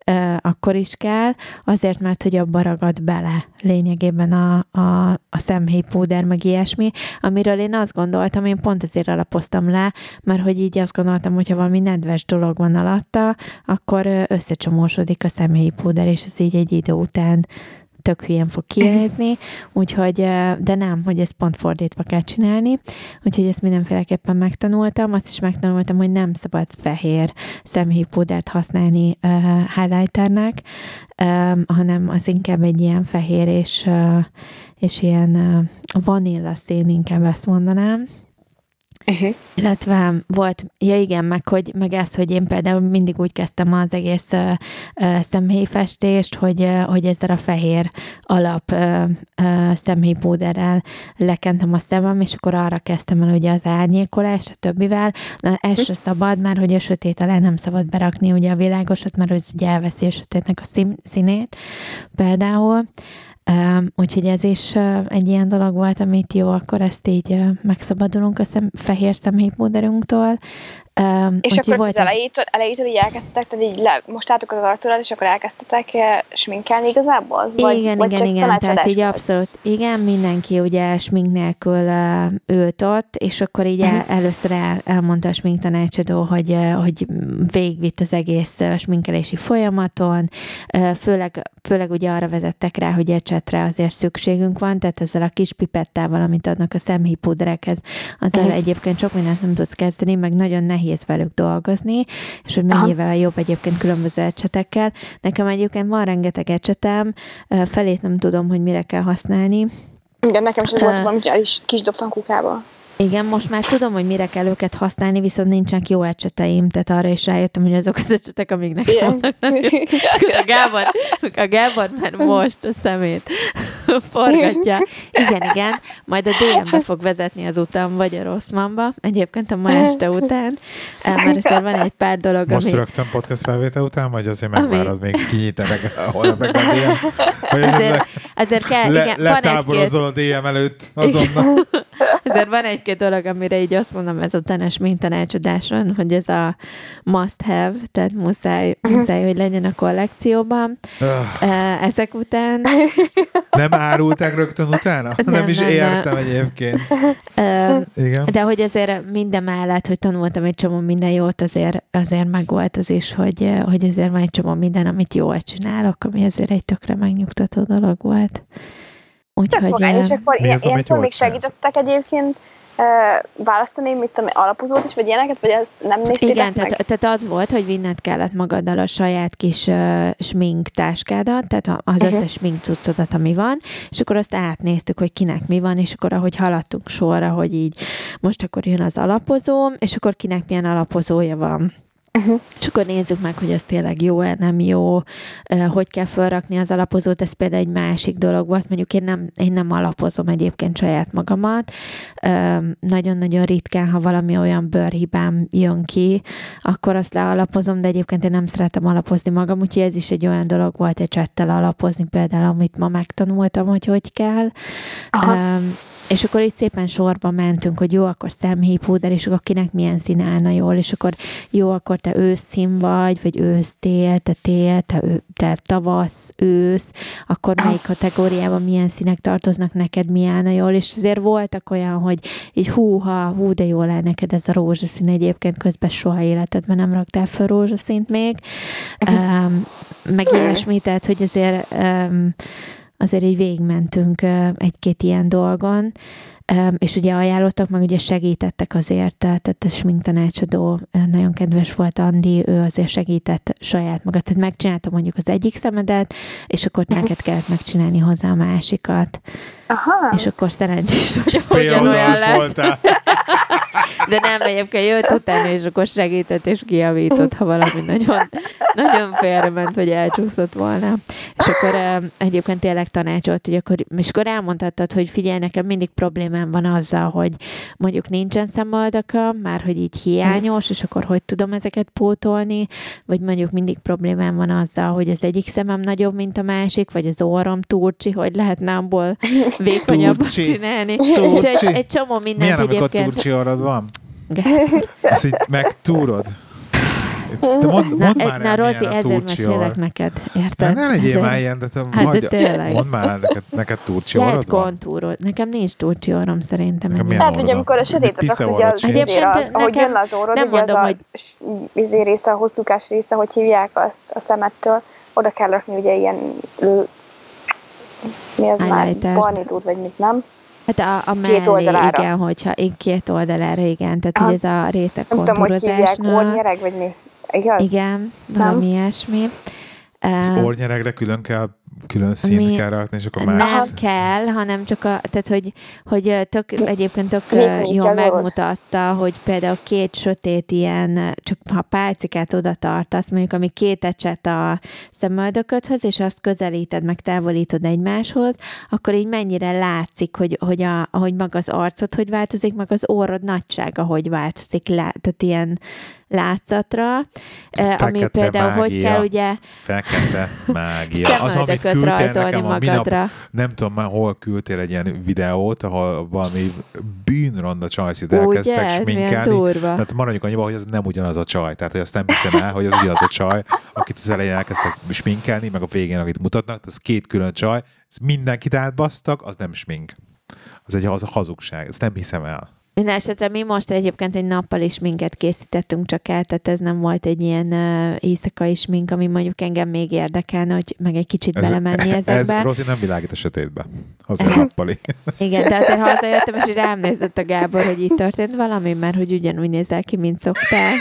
ö, akkor is kell, azért, mert hogy abba ragad bele lényegében a, a, a szemhéjpúder, meg ilyesmi, amiről én azt gondoltam, én pont ezért alapoztam le, mert hogy így azt gondoltam, hogyha valami nedves dolog van alatta, akkor összecsomósodik a szemhéjpúder, és ez így egy idő után tök hülyén fog kinézni, úgyhogy, de nem, hogy ezt pont fordítva kell csinálni, úgyhogy ezt mindenféleképpen megtanultam, azt is megtanultam, hogy nem szabad fehér szemhéjpúdert használni uh, highlighternek, um, hanem az inkább egy ilyen fehér és, uh, és ilyen uh, vanilla szín, inkább ezt mondanám. Uh-huh. Illetve volt, ja igen, meg, hogy, meg ez, hogy én például mindig úgy kezdtem az egész uh, szemhéjfestést, hogy, uh, hogy ezzel a fehér alap uh, uh, szemhéjpúderrel lekentem a szemem, és akkor arra kezdtem el ugye az árnyékolás, a többivel. Na, ez se szabad, mert hogy a sötét alá nem szabad berakni ugye a világosat, mert az ugye elveszi a sötétnek a szín, színét például. Um, úgyhogy ez is egy ilyen dolog volt, amit jó, akkor ezt így uh, megszabadulunk a szem, fehér szemhéjpúderünktől. Um, És akkor az egy- elejétől, elejétől így elkezdtetek, tehát így le, mostátok az arcodat, és akkor elkezdtetek eh, sminkelni igazából? Vagy, igen, vagy igen, igen, tehát így volt? abszolút, igen, mindenki ugye smink nélkül uh, ült ott, és akkor így Mhm. el, először el, elmondta a smink tanácsadó, hogy, uh, hogy végigvitt az egész uh, sminkelési folyamaton, uh, főleg, főleg ugye arra vezettek rá, hogy ecsetre azért szükségünk van, tehát ezzel a kis pipettával, amit adnak a szemhípudrekhez, azzal Mhm. egyébként sok mindent nem tudsz kezdeni, meg nagyon nehéz velük dolgozni, és hogy Aha. mennyivel jobb egyébként különböző ecsetekkel. Nekem egyébként van rengeteg ecsetem, felét nem tudom, hogy mire kell használni. Igen, nekem is ez volt valami, el is kis dobtam kukába. Igen, most már tudom, hogy mire kell őket használni, viszont nincsenek jó ecseteim, tehát arra is rájöttem, hogy azok az ecsetek, amik nekem vannak, a Gábor, a Gábor már most a szemét forgatja. Igen, igen, majd a DM-be fog vezetni az utam, vagy a Rosszmanba, egyébként a ma este után, eh, mert azért van egy pár dolog, Most ami... rögtön podcast felvétel után, vagy azért Ami- megvárod, még kinyitni meg holnap meg a DM? Vagy azért Azért, le, azért kell, le, igen, letáborozol a DM előtt azonnal? azért van egy-két dolog, amire így azt mondom ezután a mintanácsadáson, hogy ez a must have, tehát muszáj, muszáj, hogy legyen a kollekcióban. Öh, Eh, Ezek után Nem árulták rögtön utána? Nem, nem is nem, értem nem. egyébként. Igen. De hogy azért minden mellett, hogy tanultam egy csomó minden jót, azért, azért meg volt az is, hogy, hogy azért van egy csomó minden, amit jól csinálok, ami azért egy tökre megnyugtató dolog volt. Úgyhogy... És akkor ilyen, ilyenkor még segítettek egyébként választani, mit tudom, alapozót is, vagy ilyeneket, vagy ez nem néztétek Igen, meg? Tehát, tehát az volt, hogy vinned kellett magaddal a saját kis uh, smink táskádat, tehát az uh-huh. összes smink cuccodat, ami van, és akkor azt átnéztük, hogy kinek mi van, és akkor ahogy haladtunk sorra, hogy így most akkor jön az alapozóm, és akkor kinek milyen alapozója van. Uh-huh. És akkor nézzük meg, hogy ez tényleg jó-e, nem jó, hogy kell felrakni az alapozót, ez például egy másik dolog volt, mondjuk én nem, én nem alapozom egyébként saját magamat, nagyon-nagyon ritkán, ha valami olyan bőrhibám jön ki, akkor azt lealapozom, de egyébként én nem szeretem alapozni magam, úgyhogy ez is egy olyan dolog volt, egy csettel alapozni például, amit ma megtanultam, hogy hogy kell. Aha. És akkor itt szépen sorba mentünk, hogy jó, akkor szemhéjpúder, és akkor kinek milyen szín állna jól, és akkor jó, akkor te őszszín vagy, vagy ősz-tél, te tél, te, te tavasz, ősz, akkor melyik kategóriában milyen színek tartoznak neked, mi állna jól, és azért voltak olyan, hogy így húha, hú, de jól áll neked ez a rózsaszín, egyébként közben soha életedben nem raktál fel rózsaszínt még, um, meg ilyesmi, tehát, hogy azért um, azért így végmentünk egy-két ilyen dolgon, és ugye ajánlottak, meg ugye segítettek azért, tehát a smink tanácsadó nagyon kedves volt Andi, ő azért segített saját magát, tehát megcsinálta mondjuk az egyik szemedet, és akkor neked kellett megcsinálni hozzá a másikat. Aha. És akkor szerencsés, hogy hogyan olyan lett. De nem, egyébként jött utána, és akkor segített, és kiavított, ha valami nagyon, nagyon félrement, hogy elcsúszott volna. És akkor egyébként tényleg tanácsolt, hogy akkor, és akkor elmondhattad, hogy figyelj, nekem mindig problémám van azzal, hogy mondjuk nincsen szemaldakam, már hogy így hiányos, és akkor hogy tudom ezeket pótolni, vagy mondjuk mindig problémám van azzal, hogy az egyik szemem nagyobb, mint a másik, vagy az orrom turcsi, hogy lehetne abból vékonyabbat csinálni. Turcsi. És egy, egy csomó mindent Milyen, egyébként... amikor turcsi orrod van? Ezt így megtúrod? De mond, mond na, már na Rozi, ezért mesélek neked, érted? Ne legyél már ilyen, de te hát, hagyja, de tényleg. mondd már neked, neked turcsi Lehet kontúrod. Nekem nincs turcsi orrom szerintem. Tehát ugye amikor a sötétet raksz, ugye az, azért az, ahogy jön az orrod, nem ugye mondom, az hogy... a izé része, a hosszúkás része, hogy hívják azt a szemettől, oda kell rakni ugye ilyen mi az már, barnitút, vagy mit nem? Hát a, a mellé, két oldalára. igen, hogyha én két oldalára, igen, tehát hogy ez a része kontúrozásnak. Nem tudom, hogy hívják, vagy mi. Igaz? Igen, valami nem? ilyesmi. Az ornyeregre külön kell külön színt Mi, kell rakni, és akkor más... Nem kell, hanem csak a, tehát hogy, hogy tök, egyébként tök jól megmutatta, hogy például két sötét ilyen, csak ha pálcikát oda tartasz, mondjuk ami két ecset a szemöldököthöz, és azt közelíted, meg távolítod egymáshoz, akkor így mennyire látszik, hogy, hogy, a, hogy maga az arcod hogy változik, meg az orrod nagysága hogy változik, tehát ilyen látszatra, Fekete ami például mágia. hogy kell ugye Fekete mágia. Az, amit nekem a magadra. Minap, nem tudom már hol küldtél egy ilyen videót, ahol valami bűnronda csajszit elkezdtek sminkelni. Hát maradjunk annyiba, hogy ez nem ugyanaz a csaj. Tehát, hogy azt nem hiszem el, hogy ez ugyanaz a csaj, akit az elején elkezdtek sminkelni, meg a végén, akit mutatnak, az két külön csaj, ez mindenkit átbasztak, az nem smink. Az egy az a hazugság, ezt nem hiszem el. Minden esetre mi most egyébként egy nappal is minket készítettünk csak el, tehát ez nem volt egy ilyen uh, éjszakai smink, ami mondjuk engem még érdekelne, hogy meg egy kicsit ez, belemenni ezekbe. Ez Rozi nem világít a sötétbe. Azért nappali. Igen, de azért hazajöttem, és rám nézett a Gábor, hogy itt történt valami, mert hogy ugyanúgy nézel ki, mint szoktál.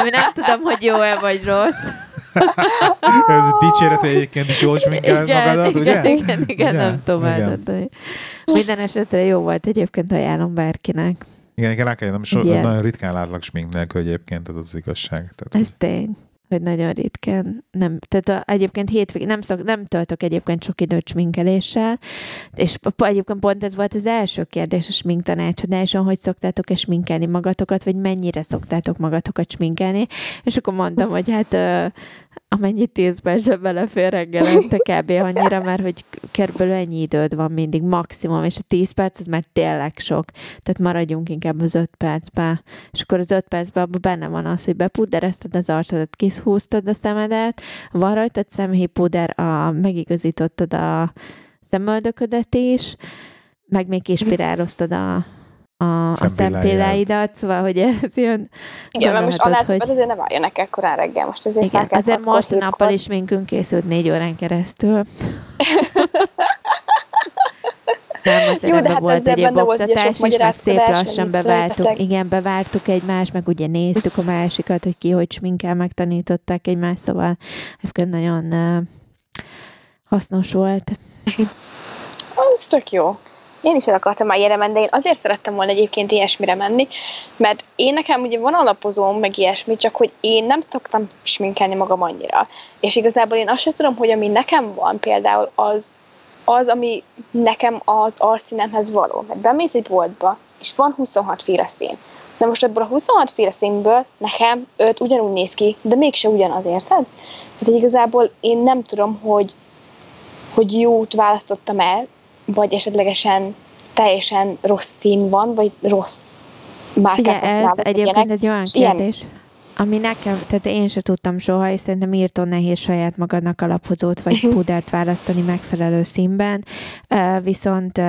Ami nem tudom, hogy jó-e vagy rossz. Ez dicséret, hogy egyébként is jól sminkeled magadat, igen, ugye? Igen, igen, igen, nem tudom igen. Minden esetre jó volt, egyébként ajánlom bárkinek. Igen, igen, rá kell, nem so, nagyon ritkán látlak smink nélkül egyébként, tehát az igazság. Tehát, Ez tény hogy nagyon ritkán. Nem, tehát a, egyébként hétvég, nem, szok, nem töltök egyébként sok időt sminkeléssel, és egyébként pont ez volt az első kérdés a smink tanácsadáson, hogy szoktátok-e sminkelni magatokat, vagy mennyire szoktátok magatokat sminkelni, és akkor mondtam, hogy hát amennyi tíz percbe belefér reggelente kb. annyira, mert hogy körülbelül ennyi időd van mindig maximum, és a tíz perc az már tényleg sok. Tehát maradjunk inkább az öt percbe. És akkor az öt percben abban benne van az, hogy bepudderezted az arcodat, kiszhúztad a szemedet, van rajtad szemhéjpuder, a, megigazítottad a szemöldöködet is, meg még kispiráloztad a, a, a szempilláidat, szóval, hogy ez jön... Igen, mert most a hogy... azért nem álljanak ekkorán reggel, most azért Igen, azért most nappal is minkünk készült négy órán keresztül. Nem, az Jó, de hát volt egyéb oktatás is, meg szép lassan beváltuk, igen, beváltuk egymást, meg ugye néztük a másikat, hogy ki hogy sminkel, megtanították egymást, szóval egyébként nagyon uh, hasznos volt. Az tök jó. Én is el akartam már ilyenre menni, de én azért szerettem volna egyébként ilyesmire menni, mert én nekem ugye van alapozóm, meg ilyesmi, csak hogy én nem szoktam sminkelni magam annyira. És igazából én azt sem tudom, hogy ami nekem van például, az az, ami nekem az arszínemhez való. Mert bemész egy boltba, és van 26 féle szín. De most ebből a 26 féle színből nekem 5 ugyanúgy néz ki, de mégse ugyanaz, érted? Tehát igazából én nem tudom, hogy, hogy jót választottam el, vagy esetlegesen teljesen rossz szín van, vagy rossz márkát Ugye ez egyébként egy olyan kérdés. Ilyen, ami nekem, tehát én se tudtam soha, és szerintem írtó nehéz saját magadnak alapozót vagy uh-huh. pudert választani megfelelő színben, viszont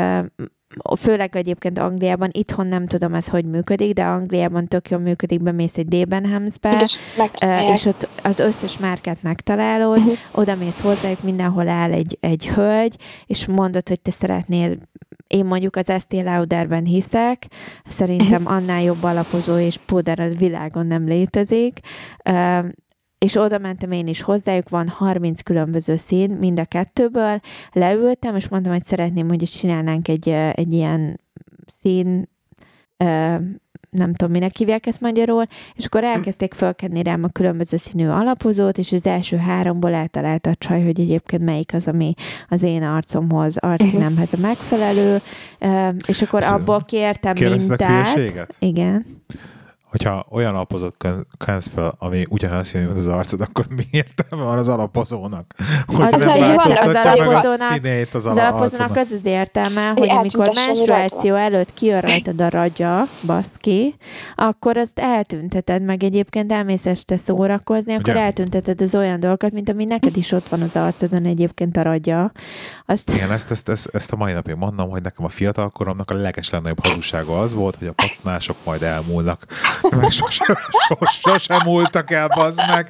főleg egyébként Angliában, itthon nem tudom ez hogy működik, de Angliában tök jól működik, bemész egy Debenhamsbe, uh, és ott az összes márkát megtalálod, uh-huh. oda mész hozzájuk, mindenhol áll egy, egy hölgy, és mondod, hogy te szeretnél én mondjuk az Estée Lauderben hiszek, szerintem mhm. annál jobb alapozó és puder a világon nem létezik, és oda mentem én is hozzájuk, van 30 különböző szín mind a kettőből, leültem, és mondtam, hogy szeretném, hogy csinálnánk egy, egy ilyen szín nem tudom, minek hívják ezt magyarul, és akkor elkezdték fölkenni rám a különböző színű alapozót, és az első háromból eltalálta a csaj, hogy egyébként melyik az, ami az én arcomhoz, arcszínemhez a megfelelő, és akkor abból kértem mintát. Igen hogyha olyan alapozót kensz fel, ami ugyanolyan színű, mint az arcod, akkor mi értelme van az alapozónak? Hogy az, az, az, alapozónak, színét az, az alapozónak az az értelme, hogy amikor menstruáció előtt kijön rajtad a ragya, baszki, akkor azt eltünteted, meg egyébként elmész este szórakozni, akkor Ugye? eltünteted az olyan dolgokat, mint ami neked is ott van az arcodon egyébként a ragya. Azt... Igen, ezt, ezt, ezt, ezt a mai napig mondom, hogy nekem a fiatalkoromnak a legeslegnagyobb hazugsága az volt, hogy a patnások majd elmúlnak sosem, sos, sosem múltak el, bazd meg.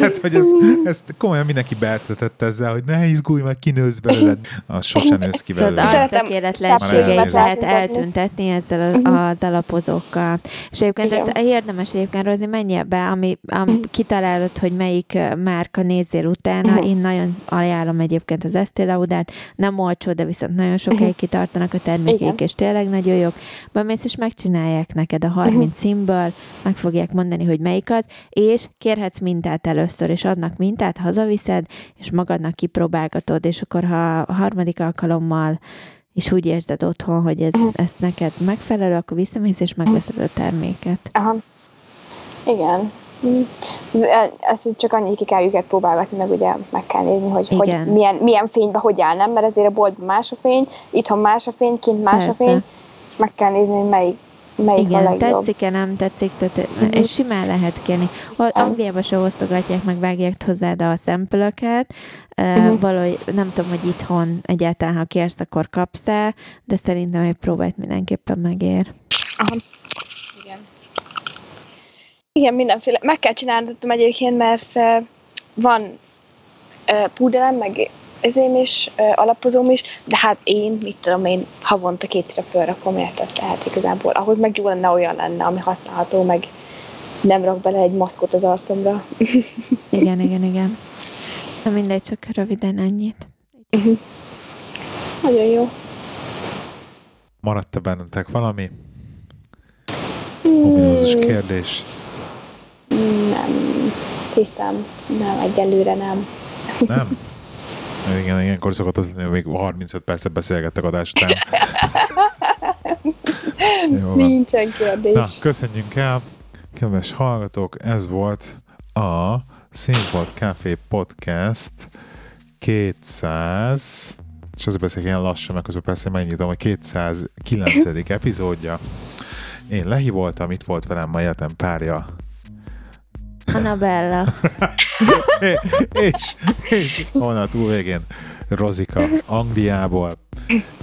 Hát, hogy ez, ezt komolyan mindenki beeltetett ezzel, hogy ne izgulj, majd kinősz belőled. Az sosem nősz ki belőled. Az tökéletlenségeit lehet eltüntetni ezzel az, az alapozókkal. És egyébként ezt érdemes egyébként rozni, menj ebbe, ami, ami kitalálod, hogy melyik márka nézzél utána. Én nagyon ajánlom egyébként az Estée Laudert. Nem olcsó, de viszont nagyon sokáig kitartanak a termékeik, és tényleg nagyon jók. Bemész és megcsinálják neked a 30 címből, meg fogják mondani, hogy melyik az, és kérhetsz mintát először, és adnak mintát, hazaviszed, és magadnak kipróbálgatod, és akkor ha a harmadik alkalommal és úgy érzed otthon, hogy ez, ez neked megfelelő, akkor visszamész és megveszed a terméket. Aha. Igen. Ezt csak annyi ki kell őket próbálgatni, meg ugye meg kell nézni, hogy, hogy milyen, milyen fénybe hogy áll, nem? Mert azért a boltban más a fény, itthon más a fény, kint más Persze. a fény, meg kell nézni, hogy melyik melyik Igen, a legjobb. tetszik-e, nem tetszik, tehát uh-huh. és simán lehet kérni. Angliában se osztogatják, meg vágják hozzád a szempölöket, uh-huh. valahogy nem tudom, hogy itthon egyáltalán, ha kérsz, akkor kapsz de szerintem egy próbát mindenképpen megér. Aha. Igen. Igen, mindenféle. Meg kell csinálnom egyébként, mert van uh, púderem, meg ezém is, alapozóm is, de hát én, mit tudom én, havonta kétszer fölrakom, érted? Tehát igazából ahhoz meg jó lenne olyan lenne, ami használható, meg nem rak bele egy maszkot az arcomra. igen, igen, igen. Na mindegy, csak röviden ennyit. Uh-huh. Nagyon jó. Maradt-e bennetek valami? Hmm. Ominózus kérdés? Nem. Hiszem, nem, egyelőre nem. Nem? Igen, ilyenkor szokott az lenni, még 35 percet beszélgettek adás után. Jó, Nincsen kérdés. Na, köszönjük el, kedves hallgatók, ez volt a Színfolt Café Podcast 200 és azért beszélek ilyen lassan, mert közben persze megnyitom, hogy 209. epizódja. Én Lehi voltam, itt volt velem ma életem párja. Annabella. és, és onnan túl végén Rozika Angliából.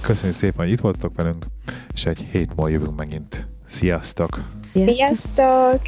Köszönjük szépen, hogy itt voltatok velünk, és egy hét múlva jövünk megint. Sziasztok! Sziasztok! Sziasztok!